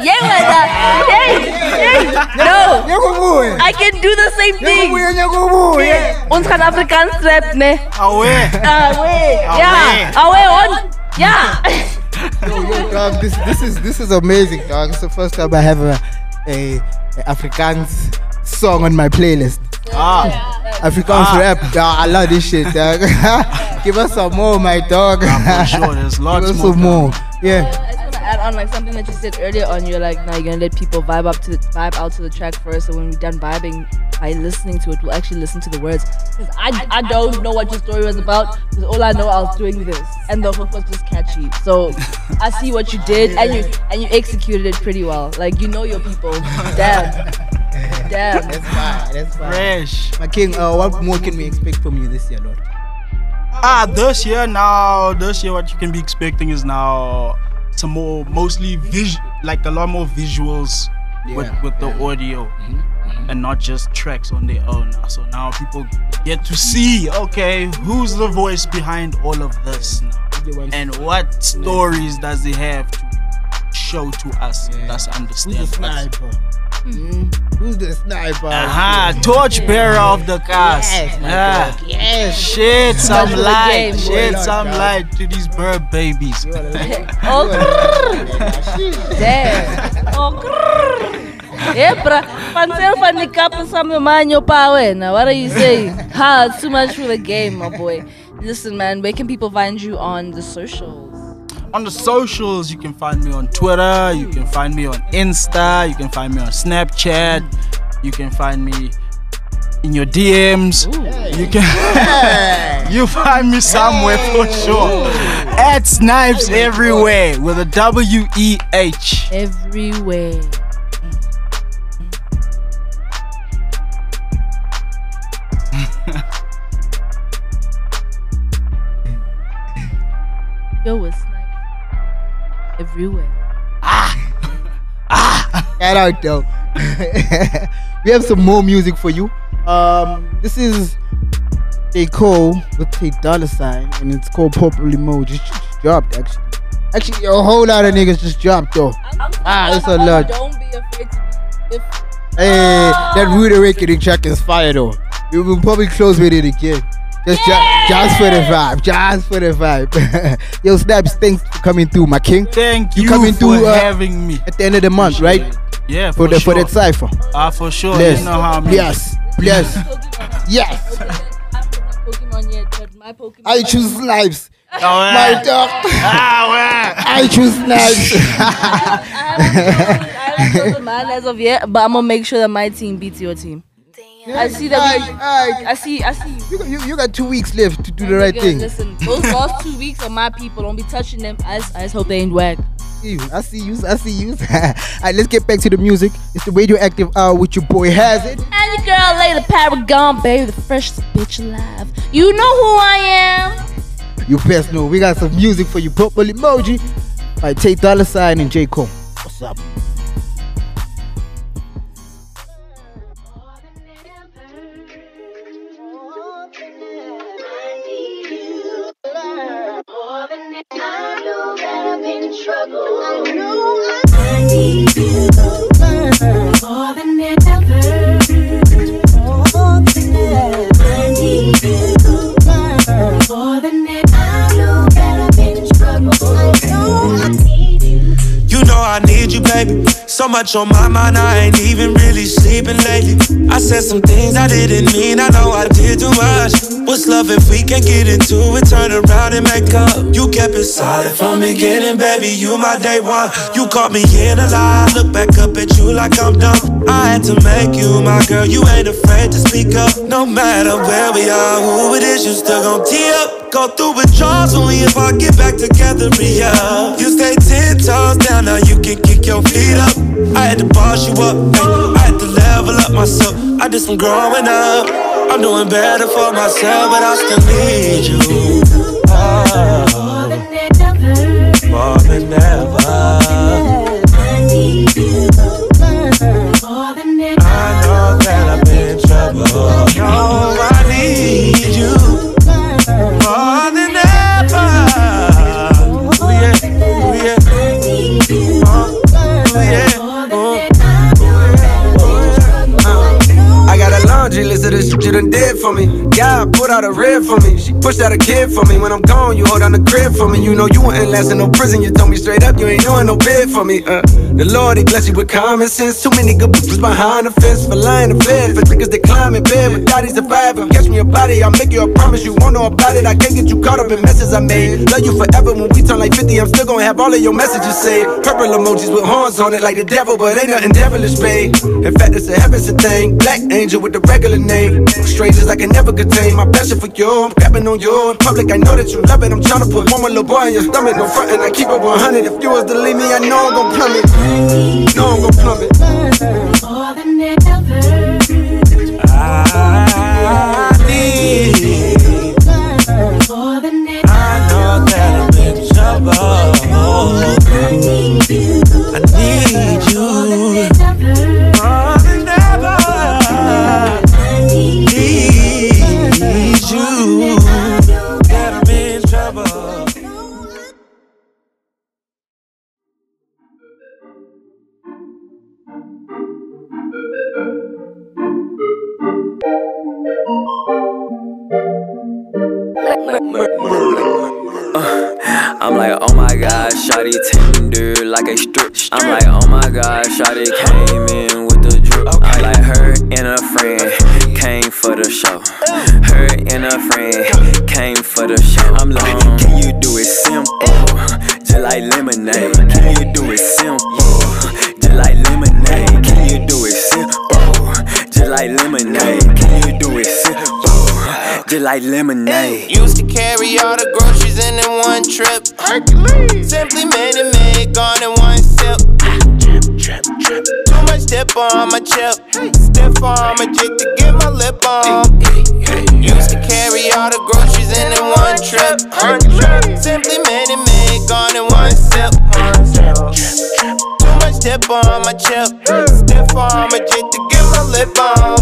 Jy hoor dat. Hey, hey. No. Jy kom mooi. I can do the same Jy kom thing. mooi, jy kom mooi. Ons gaan Afrikaans rap, ne? Awe. Awe. Ja. Awe hond. Ja. Yo, yo, dog, this this is this is amazing, dog. It's the first time I have a a, a Afrikaans song on my playlist. Ah. Afrikaans Ah. rap, dog. I love this shit, dog. Give us some more, my dog. for sure, there's lots Give us more, some more. I Yeah. Just to add on like something that you said earlier on. You're like, now you're gonna let people vibe up to the vibe out to the track first, So when we're done vibing by listening to it, we'll actually listen to the words. Because I, I don't know what your story was about. Because all I know, I was doing this, and the hook was just catchy. So I see what you did, and you and you executed it pretty well. Like you know your people. Damn. Damn. That's fine. That's fine. Fresh. My king, uh, what more can we expect from you this year, Lord? Ah, this year now, this year what you can be expecting is now some more, mostly vis, like a lot more visuals with Yeah, with the yeah. audio, mm-hmm, mm-hmm. and not just tracks on their own. So now people get to see, okay, who's the voice behind all of this now, and what stories does he have to show to us? Yeah. Who's the sniper? Hmm? Who's the sniper? Aha, torchbearer of the cast. Yes, my yeah. dog. Yes. Shed some light, game. shed Boy, some dog. light to these bird babies. You are the- Oh, you are the- Damn. Oh, yeah, bro. Pansel van die kap saam jou man jou pa wena. What are you saying? Ha, it's too much for the game, my boy. Listen, man, where can people find you on the socials? On the socials, you can find me on Twitter, you can find me on Insta, you can find me on Snapchat, you can find me in your DMs. You can you find me somewhere for sure. At Snipes everywhere with a W E H. Everywhere. Nice? ah! Shout out though. we have some more music for you. Um, this is J. Cole with Ty Dolla Sign, and it's called Purple Emoji. Just, just dropped actually. Actually, a whole lot of niggas just dropped though. Ah, it's a lot. Don't be afraid to be different. Hey, that Rude Awakening track is fire though. We will probably close with it again. Just, ju- just for the vibe, just for the vibe. Yo, Snaps, thanks for coming through, my king. Thank You you, coming for through, uh, having me. At the end of the month, right? Yeah, For for, the sure. for that cipher. Ah, for sure. Yes, You know how I'm yes, yes, yes. Pokemon yet, but my Pokemon. I choose lives. Oh, My yeah. dog. Ah, I choose lives. I haven't chosen mine as of yet, but I'm gonna make sure that my team beats your team. I see that. Alright, We, alright. I see. I see. You, got- you, you got two weeks left to do the right thing. Listen, those last two weeks are my people. Don't be touching them. I just, I just hope they ain't whack. see you. I see you. I see you. Alright, let's get back to the music. It's the radioactive hour with your boy Has It. And your girl, Layla Paragon, baby, the freshest bitch alive. You know who I am. You best know we got some music for you. Purple emoji by Ty Dolla Sign and J. Cole. What's up? You much on my mind, I ain't even really sleeping lately. I said some things I didn't mean, I know I did too much. What's love if we can't get into it, turn around and make up? You kept it solid from beginning, baby. You my day one. You caught me in a lie. Look back up at you like I'm dumb. I had to make you my girl. You ain't afraid to speak up. No matter where we are, who it is, you still gon' tee up. Go through withdrawals only if I get back together, yeah. You stay ten toes down, now you can kick your feet up. I had to boss you up, ay, I had to level up myself. I did some growing up. I'm doing better for myself, but I still need you. Ah, more than ever. I know that I'm in trouble. No, I need got the shit you done did for me. God put out a rib for me. She pushed out a kid for me. When I'm gone, you hold down the crib for me. You know you ain't last in no prison. You told me straight up, you ain't doing no bid for me. Uh, the Lord, he bless you with common sense. Too many good bitches behind the fence for lying to bed. For niggas that climb in bed with daddies surviving. Catch me a body, I'll make you a promise. You won't know about it. I can't get you caught up in messes I made. Love you forever when we turn like 50. I'm still gonna have all of your messages saved. Purple emojis with horns on it like the devil, but ain't nothing devilish, babe. In fact, it's a heaven's a thing. Black angel with the regular name. Strangers I can never contain. My passion for you, I'm grabbing on you. In public, I know that you love it. I'm trying to put one more little boy in your stomach. No front, and I keep it 100. If you was to leave me, I know I'm gon' plummet. Know I'm gon' plummet. I need. I know that I'm in trouble. I need you more friend came for the show. Her and a friend came for the show. I'm like, can you do it simple? Just like lemonade. Can you do it simple? Just like lemonade. Can you do it simple? Just like lemonade. Can you do it simple? Just like lemonade. Used to carry all the groceries in in one trip. Hercules. Simply made it make gone in one sip. Too much dip on my chip. Stiff on my jig to get my lip on. Used to carry all the groceries in in one trip. Simply made it make gone in one sip. Too much dip on my chip. Stiff on my jig to get my lip on.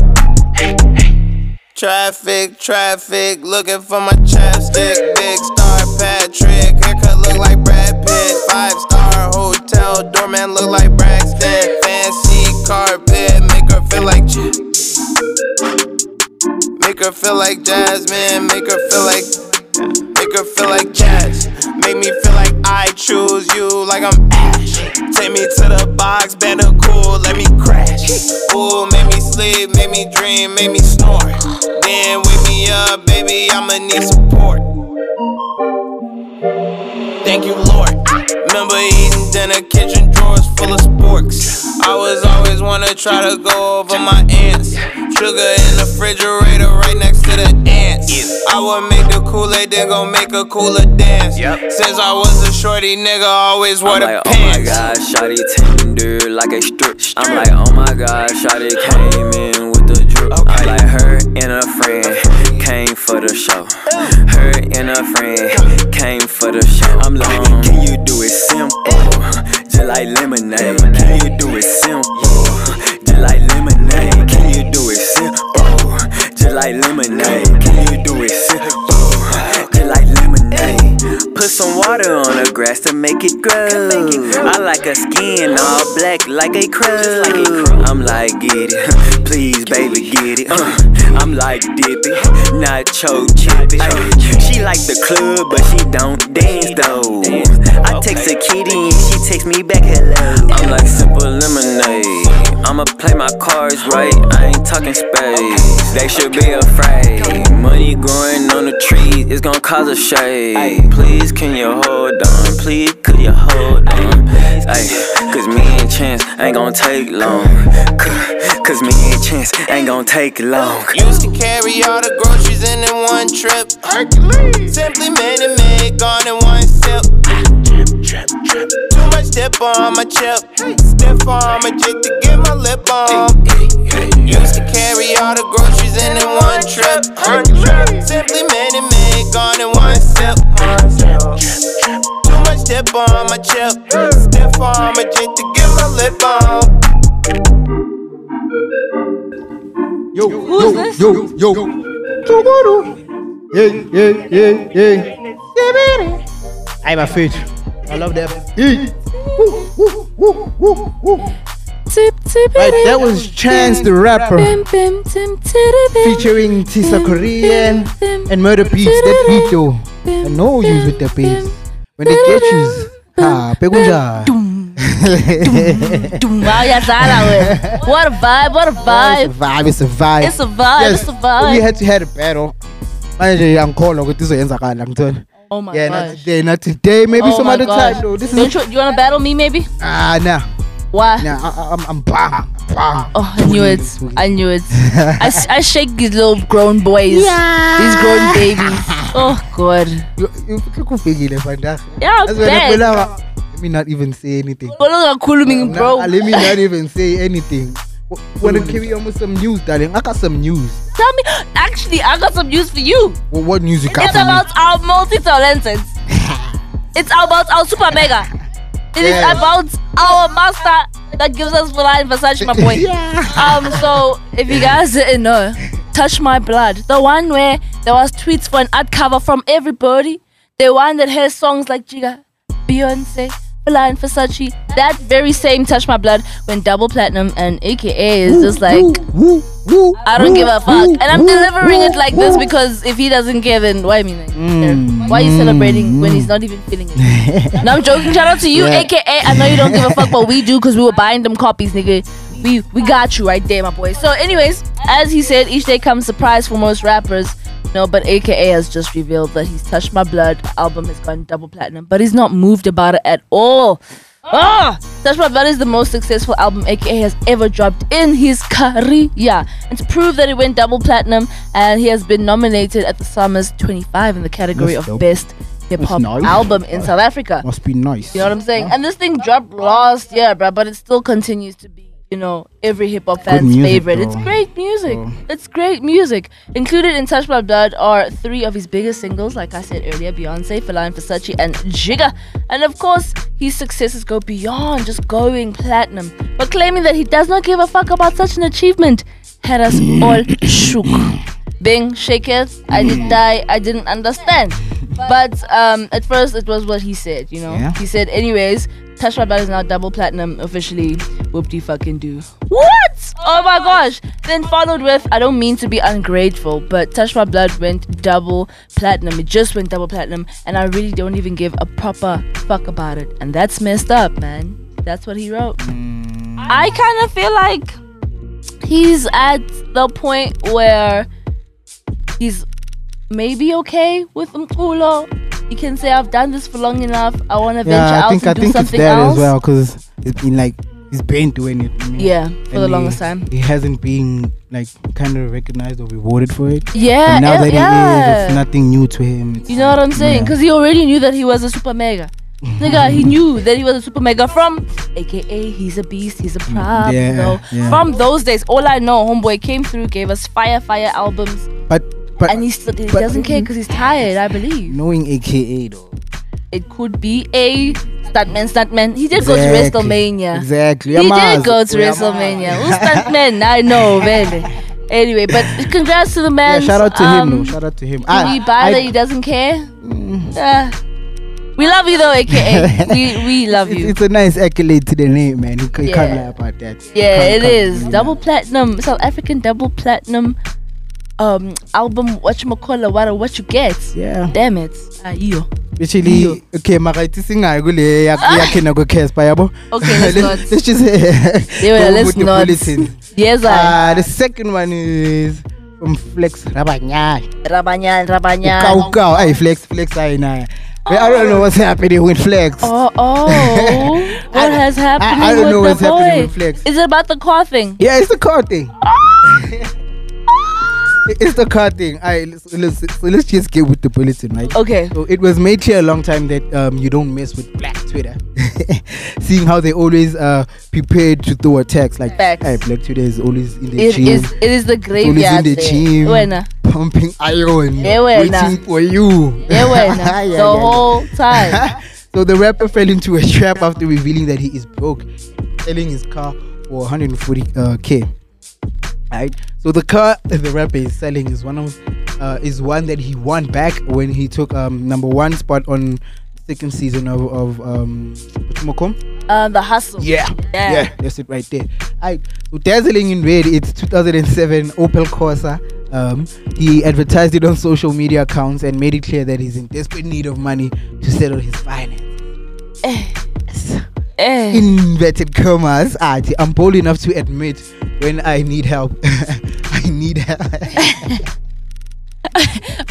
Traffic, traffic, looking for my chapstick. Big star Patrick, feel like Jasmine, make her feel like. Make her feel like jazz. Make me feel like I choose you, like I'm Ash. Take me to the box, better cool, let me crash. Ooh, make me sleep, make me dream, make me snore. Then wake me up, baby, I'ma need support. Thank you, Lord. Remember eating dinner, kitchen drawers full of sporks. I was always wanna try to go over my ants. Sugar in the refrigerator right next to the ants. I would make the Kool-Aid, then go make a cooler dance. Since I was a shorty nigga, always wore I'm the like, oh my god, shawty tender like a strip. I'm like, oh my god, shawty came in with the drip. I'm like, her and a friend for the show. Her and a friend came for the show. I'm like, can you do it simple? Just like lemonade. Can you do it simple? Just like lemonade. Can you do it simple? Just like lemonade. Can you do it simple? Just like lemonade. Put some water on the grass to make it grow. I like a skin all black like a crow. I'm like, get it. Please, baby, get it. Uh, I'm like dippy, nacho chippy. She like the club, but she don't dance though. I text a kitty and she text me back hello. I'm like simple lemonade. I'ma play my cards right. I ain't talking space. They should be afraid. Money growing on the tree it's gonna cause a shade. Please, can you hold on? Please, could you hold on? Ay, cause me and Chance ain't gonna take long. Cause, cause me and Chance ain't gonna take long. Used to carry all the groceries in in one trip. Hercules. Simply made it made, gone in one sip. Too much dip on my chip. Stiff arm, a jig to get my lip on. Used to carry all the groceries in in one trip. Simply made it made, gone in one sip. Too much dip on my chip. Stiff arm, a jig to get my lip on. Yo, Who's yo, this? yo, yo. Chuguru. Hey, hey, hey, hey. I'm a fit. I love that. Hey. Right, that was Chance the Rapper featuring TisaKorean and Murda Beatz. That beat though. I know you with the beats. When they get you, ah, pegunja. Wow, yazala wena. What a vibe, what a It's a vibe. vibe, it's a vibe. It's a vibe, it's a vibe. We had to have a battle. Manje ngiyangikholwa ukuthi izoyenzakala ngithona. Oh my Yeah, not today, not today. Maybe Oh some other gosh. time though. This Don't is you, you wanna battle me maybe? ah nah. Why? Nah, I, I, I'm I'm bang, bang. Oh, I knew it. I knew it. i shake these little grown boys. Yeah. These grown babies. Oh, God. You you kufikile vandaag. Yeah, I bad. pull out. Let me not even say anything. Kolo kakhulu mina, Nah, bro. let me not even say anything. Want to carry on with some news, darling? I got some news. Tell me. Actually, I got some news for you. What, what news you got It's for me? about our multi-talented. it's about our super mega. It is Yes. about our master that gives us Fela in Versace, my boy. Um, so if you guys didn't know, Touch My Blood, the one where there was tweets for an art cover from everybody, the one that has songs like Jika, Beyonce, Fela in Versace, that very same Touch My Blood when double platinum and AKA is just like I don't give a fuck. And I'm delivering it like this because if he doesn't care, then why me? Like, hmm. why are you celebrating when he's not even feeling it? no, I'm joking. Shout out to you, Yeah. aka I know you don't give a fuck, but we do because we were buying them copies, nigga. We we got you right there, my boy. So, anyways, as he said, each day comes surprise for most rappers. No, but AKA has just revealed that he's touched my blood. Album has gone double platinum, but he's not moved about it at all. Ah, Touch My Blood is the most successful album AKA has ever dropped in his career. And to prove that it went double platinum, and he has been nominated at the SAMAs 25 in the category That's of dope. Best Hip Hop nice. Album in South Africa. Must be nice. You know what I'm saying? And this thing dropped last year, bruh, but it still continues to be, you know, every hip hop fan's music, favorite. It's great music. It's great music. Included in Touch My Blood are three of his biggest singles, like I said earlier Beyonce, Fela Versace, and Jika. And of course, his successes go beyond just going platinum. But claiming that he does not give a fuck about such an achievement had us all shook. Bing, shake it. I Mm. did die. I didn't understand. But um, at first, it was what he said. You know, Yeah. he said, anyways, Touch My Blood is now double platinum officially. Whoop de fucking do. What? Oh my gosh. Then followed with, I don't mean to be ungrateful, but Touch My Blood went double platinum. It just went double platinum, and I really don't even give a proper fuck about it. And that's messed up, man. That's what he wrote. I kind of feel like he's at the point where he's maybe okay with Mkulo. He can say, I've done this for long enough. I want to venture Yeah, I out think I and do think it's something else. as well because it's been like he's been doing it. I mean, Yeah, for the longest he- time. He hasn't been like kind of recognized or rewarded for it. Yeah, And now eh, that he is, yeah. it's nothing new to him. You know what I'm saying? Yeah. Because he already knew that he was a super mega. Nigga, he knew that he was a super mega from, aka he's a beast, he's a prop. you Yeah, know. yeah. From those days, all I know, homeboy came through, gave us fire, fire albums, but but and he still he but- doesn't care because he's tired. I believe knowing AKA though. it could be a stuntman, stuntman. He did go to Exactly. WrestleMania. Exactly. He Yamazi. did go to Yamazi. WrestleMania. Who's stuntman? I know, really. Anyway, but congrats to the Yeah, man. shout out to him Um, though. Shout out to him. We buy that he doesn't care? Uh, we love you though, aka. we we love it's, you. it's a nice accolade to the name, man. You, you can't Yeah. lie about that. Yeah, it is double platinum, South African double platinum um album. What you call what what you get? Yeah. Damn it, ayo. Actually, okay, mara ithi singayi kule yak- yakhe nako Casper yabo. Okay, let's not. let's just Yeah, let's with the not. bulletins. Yes, I. Uh, the second one is from Flex Rabanyai. Rabanyan, Rabanyan. Kau kau, ay Flex Flex ay na. But I don't know what's happening with Flex. Oh, oh. what has happened I don't with know the what's boy? happening with Flex. Is it about the car thing? Yeah, it's the car thing. It's the car thing. Alright, let's, let's, so let's just get with the bulletin, right? Okay. So it was made clear a long time that um, you don't mess with Black Twitter. Seeing how they always uh, prepared to throw attacks. Like, Facts. hey, Black Twitter is always in the It gym. is. It is the It's always in the gym. Wena. Pumping iron. Yeah, waiting for you. Yeah, wena. Yeah, the yeah, yeah. whole time. So the rapper fell into a trap after revealing that he is broke, selling his car for 140k. Right. So the car the rapper is selling is one of uh, is one that he won back when he took um number one spot on second season of of um Uh, the hustle. Yeah. Yeah. Yeah, that's it right there. Alright, so dazzling in red, it's 2007 Opel Corsa. Um, he advertised it on social media accounts and made it clear that he's in desperate need of money to settle his finance. Eh. Inverted commas. I'm bold enough to admit when I need help. I need help.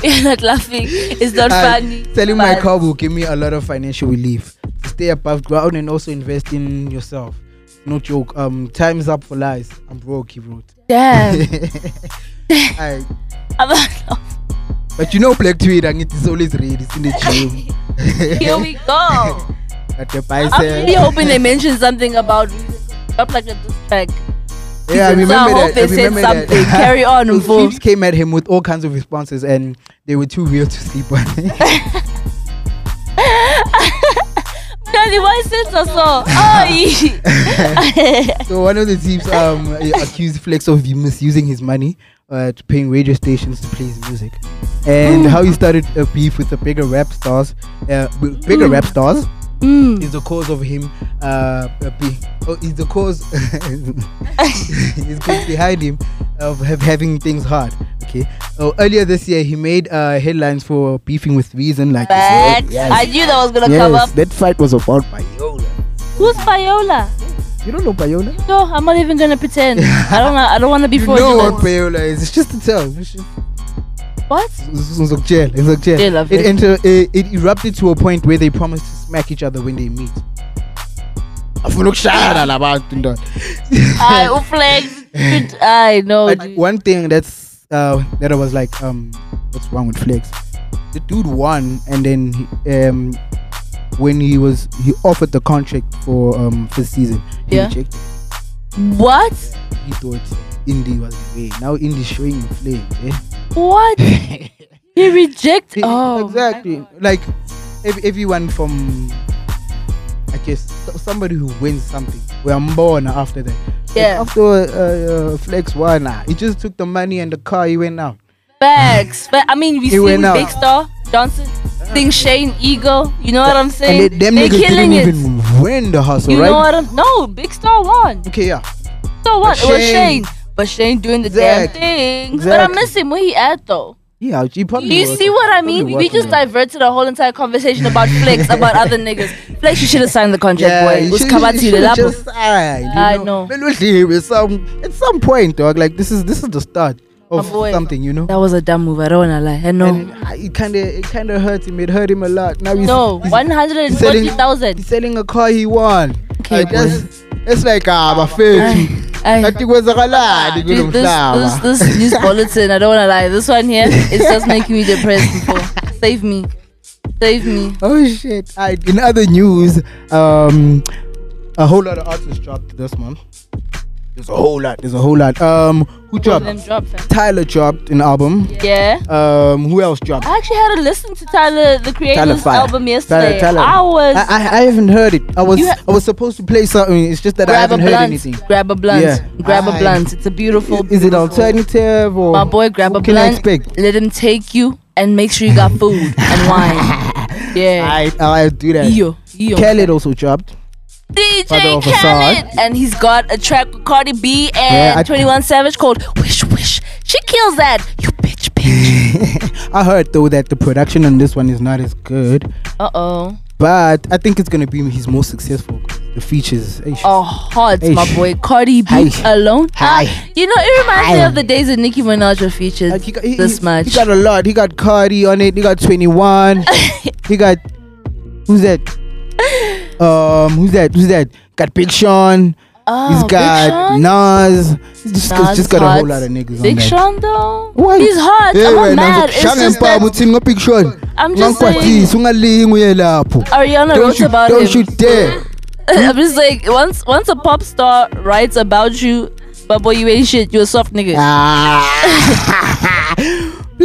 We're not laughing. It's not Ah, funny. Selling my car will give me a lot of financial relief. Stay above ground and also invest in yourself. No joke. Um, time's up for lies. I'm broke. He wrote. Damn. Alright. I'm not But you know Black Twitter, it is always red. It's in the gym. Here we go. At the I'm really hoping they mention something about up like a diss track. Yeah, I So remember hope that. they I said remember that. something. Carry on, So Mfu. Came at him with all kinds of responses, and they were too real to sleep on. Daddy, why is it so so? Oh, so one of the thieves um accused Flex of misusing his money uh, to paying radio stations to play his music, and Mm. how he started a beef with the bigger rap stars, uh, bigger Mm. rap stars. Mm. Is the cause of him uh, be, oh, is the cause is cause behind him of have, having things hard. Okay. Oh, earlier this year he made uh headlines for beefing with Reason, like you said. Facts. Yes. I knew that was gonna yes, come up. That fight was about Payola. Who's Viola? You don't know Payola? No, I'm not even gonna pretend. I don't. I don't want to be You know what fraudulent. Payola is? It's just to tell. It's just, What? Nzokutshela, nzokutshela. Yeah, love it, it. enter, it, it erupted to a point where they promised to smack each other when they meet. Afuna ukushayana labantu ndoda. I uflex. I. But one thing that's uh, that I was like, um, what's wrong with Flex? The dude won, and then he, um, when he was he offered the contract for um for the season, he Yeah. rejected. What? He thought Indy was the way. Now Indy's showing the flames. Eh? What? he reject. Oh, exactly. Like everyone from, I guess, somebody who wins something. We're born after that. Like, Yeah. after uh, uh, Flex won, ah, he just took the money and the car. He went out. Facts. But I mean, we He see. Big Star Johnson, Sting Shane Eagle. You know what I'm saying? And they, them They're niggas killing didn't it. even win the hustle, you right? know what I'm? No, Big Star won. okay, yeah. Star won. But It was Shane-. But Shane doing the Exact- damn thing. But I miss him. Where he at though? Yeah, he probably. Do you was- see what I mean? We just it. diverted the whole entire conversation about Flex, about other niggas. Flex, you should have signed the contract, Yeah, boy. you should- come you out to the just signed, you I know. Man, at some at some point, dog. Like this is this is the start of boy. something, you know. That was a dumb move. I don't wanna lie. I know. And it kind of it kind of hurt him. It hurt him a lot. Now he's No, one hundred and forty thousand. He's selling a car he won. Okay, that's, it's like ah, bafethu. Nathi kwenzakalani kulo This, this, this news bulletin, I don't wanna lie. This one here is just making me depressed. Before. Save me, save me. Oh shit! I, in other news, um, a whole lot of artists dropped this month. There's a whole lot. There's a whole lot. Um, who dropped? Tyler dropped an album. Yeah. Um, who else dropped? I actually had to listen to Tyler, the Tyler Creator's Fire. album yesterday. Tyler, Tyler. I was I, I, I haven't heard it. I was ha- I was supposed to play something. It's just that I a haven't heard blunt, anything. grab a blunt, Yeah. grab a I- blunt. It's a beautiful. Is it beautiful- alternative or My boy, grab a can I blunt. expect? Let him take you and make sure you got food and wine. Yeah. I I do that. Yo, yo. Khaled also dropped. DJ of Khaled, and he's got a track with Cardi B and Yeah, I- 21 Savage called Wish Wish. She kills that. You bitch, bitch. I heard though that the production on this one is not as good, Uh oh. but I think it's gonna be his most successful. The features. eish. Oh, hot, my boy. Cardi B Hi. alone. Hi. Ah, you know, it reminds me of the days that Nicki Minaj were featured Like, he got, he, this he- much. He got a lot. He got Cardi on it. He got 21. he got who's that? Um, who's that? Who's that? Got Big Sean. Oh, He's Big got? Nas. He's just, Nas just got a whole lot of niggas Big. Sean though. What? He's hot. Hey, I'm not mad. It's just that Sean. I'm just saying. ungalingi uye lapho. Ariana Don't wrote you- about don't him. you dare. I'm just like once once a pop star writes about you, but boy you ain't shit. You're a soft nigga.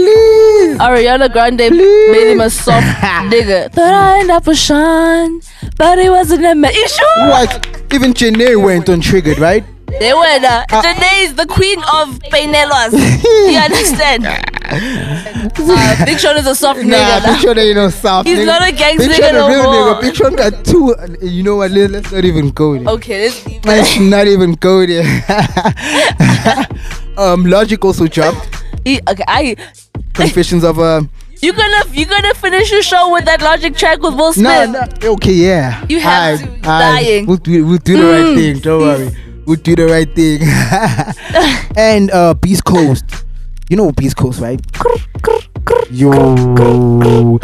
Please. Ariana Grande made him a soft nigga. Thought I end up with Sean, but it wasn't a man. Sure? What? Even Jhené went on triggered, right? They were the Jhené is the queen of painelos. you understand? Uh, Big Sean is a soft Nah, nigga. Big Sean ain't no soft He's nigga. not a gangster Big Sean nigga a real more. nigga. Big Sean got two. uh, You know what? let- Let's not even go there. Okay, let's leave Let's not even go there. um, Logic also dropped He- Okay, I Confessions of a. you gonna you gonna finish your show with that Logic track with Will No, Smith? no. Okay, yeah. You have Aight, to. aight. Dying. We'll do, we'll do the right Mm. thing. Don't worry. We'll do the right thing. and uh, Beast Coast. You know Beast Coast, right? Yo, yo,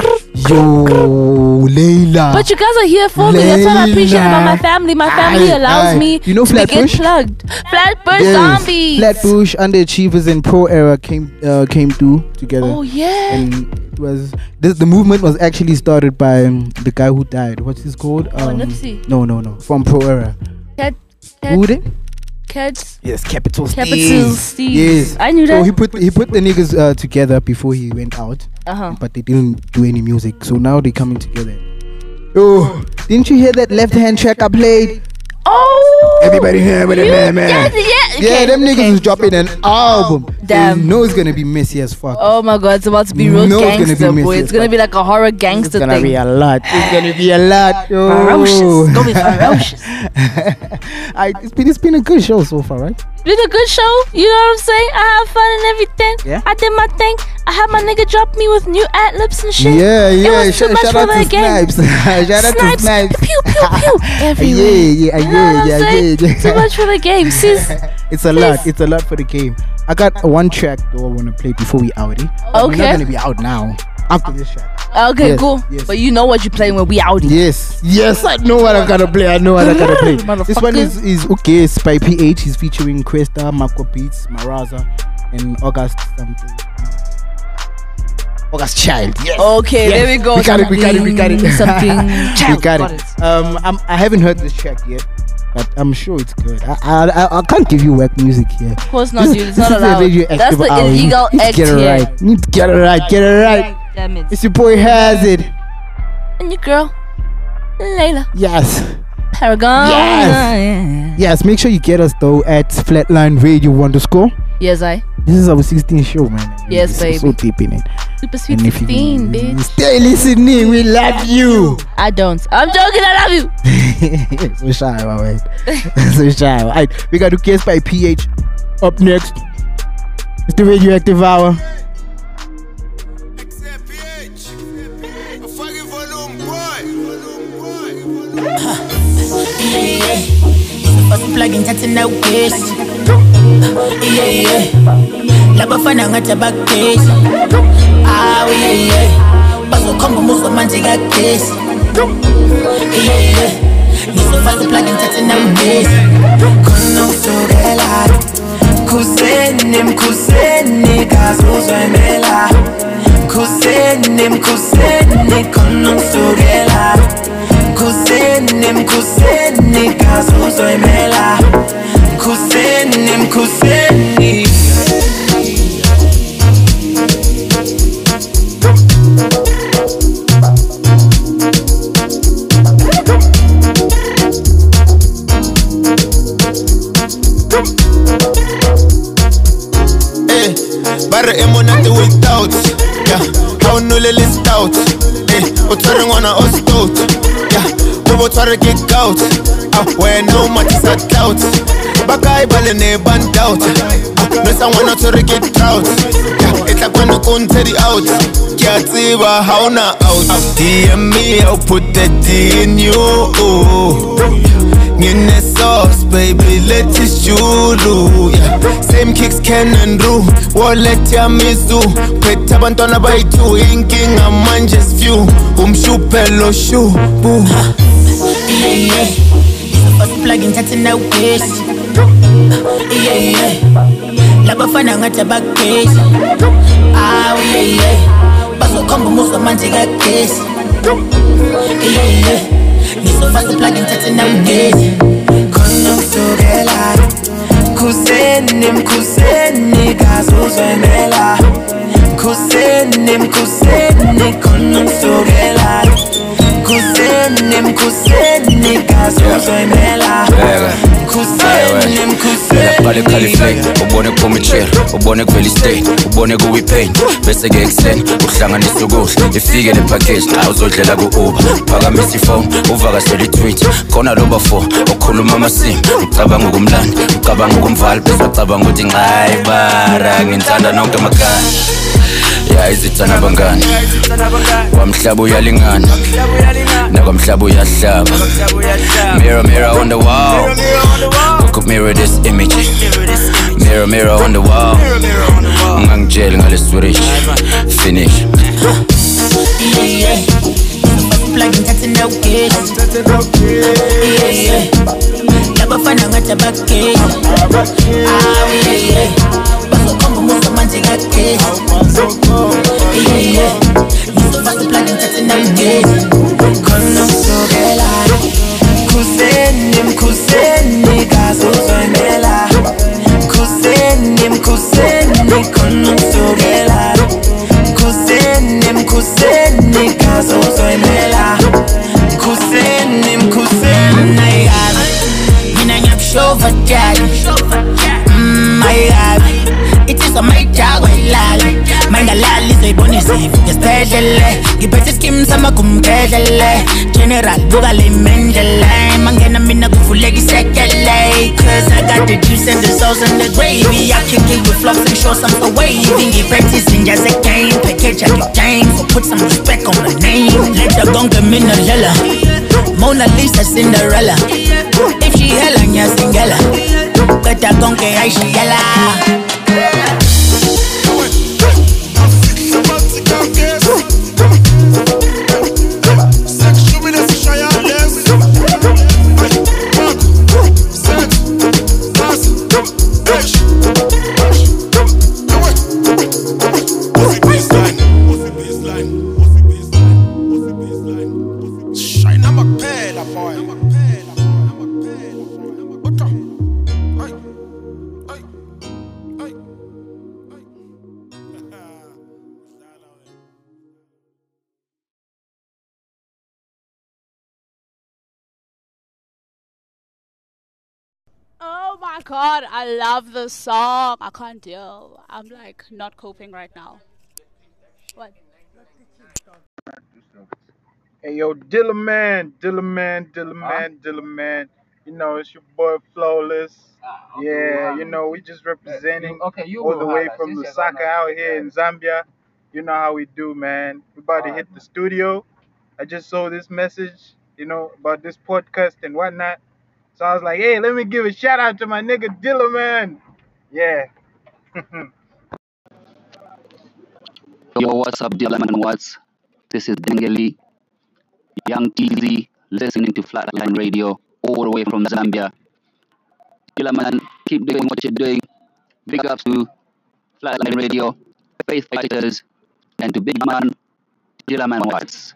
Layla. But you guys are here for me. That's what I appreciate about my family. My family Aye, allows aye. me You know to get Flatbush? plugged. Flatbush Yes, zombies. Flatbush, Underachievers, in Pro Era came uh, came through together. Oh yeah. and it was this, the movement was actually started by um, the guy who died. What's his called? Oh, Um, Nipsey. No, no, no. From Pro Era. Cat, Who did? Cats. Yes, Capital Capital Steez. Yes, I knew that. So he put he put the niggas uh, together before he went out, Uh-huh. but they didn't do any music. So now they coming together. Oh, didn't you hear that left hand track I played? Oh. Everybody here with it, man, man. Yeah, yeah. Yeah, okay, them niggas okay. was dropping an oh, album. Damn. You know it's gonna be messy as fuck. Oh my god, it's about to be real No, it's gonna be boy. messy It's gonna be like a horror gangster thing. It's gonna thing. be a lot. It's gonna be a lot. Yo. Ferocious. It's gonna be ferocious. I, it's, been, it's been a good show so far, right? Been a good show, you know what I'm saying? I have fun and everything. Yeah. I did my thing. I had my nigga drop me with new ad libs and shit. Yeah, yeah. It was Sh- too much shout for out the to game. Snipes. shout out to Snipes. Snipes. Pew pew pew everywhere. Yeah, yeah, You know yeah, yeah, yeah, yeah. Too much for the game, sis. It's a lot. It's a lot for the game. I got one track though I want to play before we out it. We're Okay. not gonna be out now. After this track. Okay, Yes, cool. yes. But you know what you're playing when we out here. Yes, yes, I know what I gotta play. I know what I gotta play. this one is is okay. It's by PH. He's featuring Cresta, Marco Beats, Maraza, and August something. August Child. Yes. Okay, Yes. there we go. We got it. We got it. We got it. Something. we got got it. Um, I'm, I haven't heard this track yet, but I'm sure it's good. I I, I, can't give you whack music here. Of course not, This- dude. It's this not allowed. That's the illegal to act get it right. You need to get it right. Get it right. Damn it. It's your boy has it. And your girl, Layla. Yes. Paragon. Yes. Yes. Make sure you get us though at Flatline Radio underscore. Yes, I. This is our 16th show, man. Yes, It's baby. So deep in it. Super sweet And you- bitch. Stay listening. We love you. I don't. I'm joking. I love you. so shy, my man. so shy. Alright, we got to Kiss by PH up next. It's the radioactive hour. Plugin thathe nawugesi yeah yeah. Labafana ngathi abagesi awu ah, yeah yeah. Bazokhomba umuso manje kagesi yeah yeah. Ngizofaka iplugin thathe nawugesi khona usukela mkhuseni mkhuseni kazuzwemela mkhuseni mkhuseni khona usukela mkhuseni mkhuseni kazuzwemela mkhuseni mkhuseni Eh, bare e monate without. Yeah ha o nolele stout. Eh o tshware ngwana o stout yeah o bo tshware ke gout. Ah wena o matisa clout ba kae ba le ne ban doubt. Ah nwesa ngwana o tshware ke trout yeah e tla kwano ko ntshe di out. Ke a tseba ha o na out DM me I'll put that D in you. Ngine sauce baby let's julu yeah. Same kicks can and ru wallet ya mizu Phethe abantwana bayi-two inkinga manje few. Umshuphelo shubu yeah. Yeah ngizofaka iplugin thathe nawugesi yeah yeah. Labafana ngathi abagesi awu yeah yeah. Bazokhomba umuso manje kagesi yeah yeah. Ngizofaka iplugin thathe nawugesi khona usukela mkhuseni mkhuseni kazuzwemela mkhuseni mkhuseni khona mkuseni, mkuseni kazozemela mkuseni, mkuseni pale Califate ubone kumichel ubone kuveli state ubone kuwipain. Bese-ke ekuseni uhlanganise ukudla. Ifike le package awuzodlela ku-uber. Phakamisa ifoni uvakashela itwit khona loba fo okhuluma amasimo ucabanga ukumlanda ucabanga ukumvala bese acabanga ukuthi ngayibara ngintanda nonke amakhaya. Ya abangani kwamhlaba uyalingana. Nakwamhlaba uyahlaba. Mirror mirror on the wall. Could mirror this image. Mirror mirror on the wall. Ungangitsheli ngale swedish. Finish iplugin thathe nawugesi yeah yeah. Labafana ngathi abagesi awu yeah yeah bazokhomba umuso manje kagesi yeah. Yeah ngizofaka iplugin thathe nawugesi khona usukela mkhuseni mkhuseni kazuzwemela mkhuseni mkhuseni khona usukela mkhuseni mkhuseni kazuzwemela mkhuseni mkhuseni mina ngiyakushova tjali Mm, ayihabi itsizwa mayidakwa ilali mayingalali izoyibona izifo ngesibhedlele ngiphethe iskim samagumgedlele general buka le mendele mangena mina kuvuleka isekele. Cause i got the juice and the sauce and the gravy. I kick it with flops and show some so wavy. Ngiphethe izinja zegame package akidame so put some respect on the name. Let the gonke mina dlela Mona Lisa Cinderella. If she hella ngiyazingela qeda konke ayishiyela Shine god, I love this song. I can't deal. I'm like not coping right now. What? Hey yo, Dilla man, Dilla man, Dilla man, Dilla man. You know it's your boy Flawless. Yeah, you know we just representing okay, you all the way from Since you're Lusaka out here in Zambia. You know how we do, man. We about to hit the studio. I just saw this message, you know, about this podcast and whatnot. So I was like, hey, let me give a shout out to my nigga Dilla man. Yeah. Yo, what's up, Dylan and what's? This is Dengeli, Young TZ, listening to Flatline Radio all the way from Zambia. Dylan man, keep doing what you're doing. Big ups to Flatline Radio, Faith Fighters, and to Big Man, Dylan man Watts.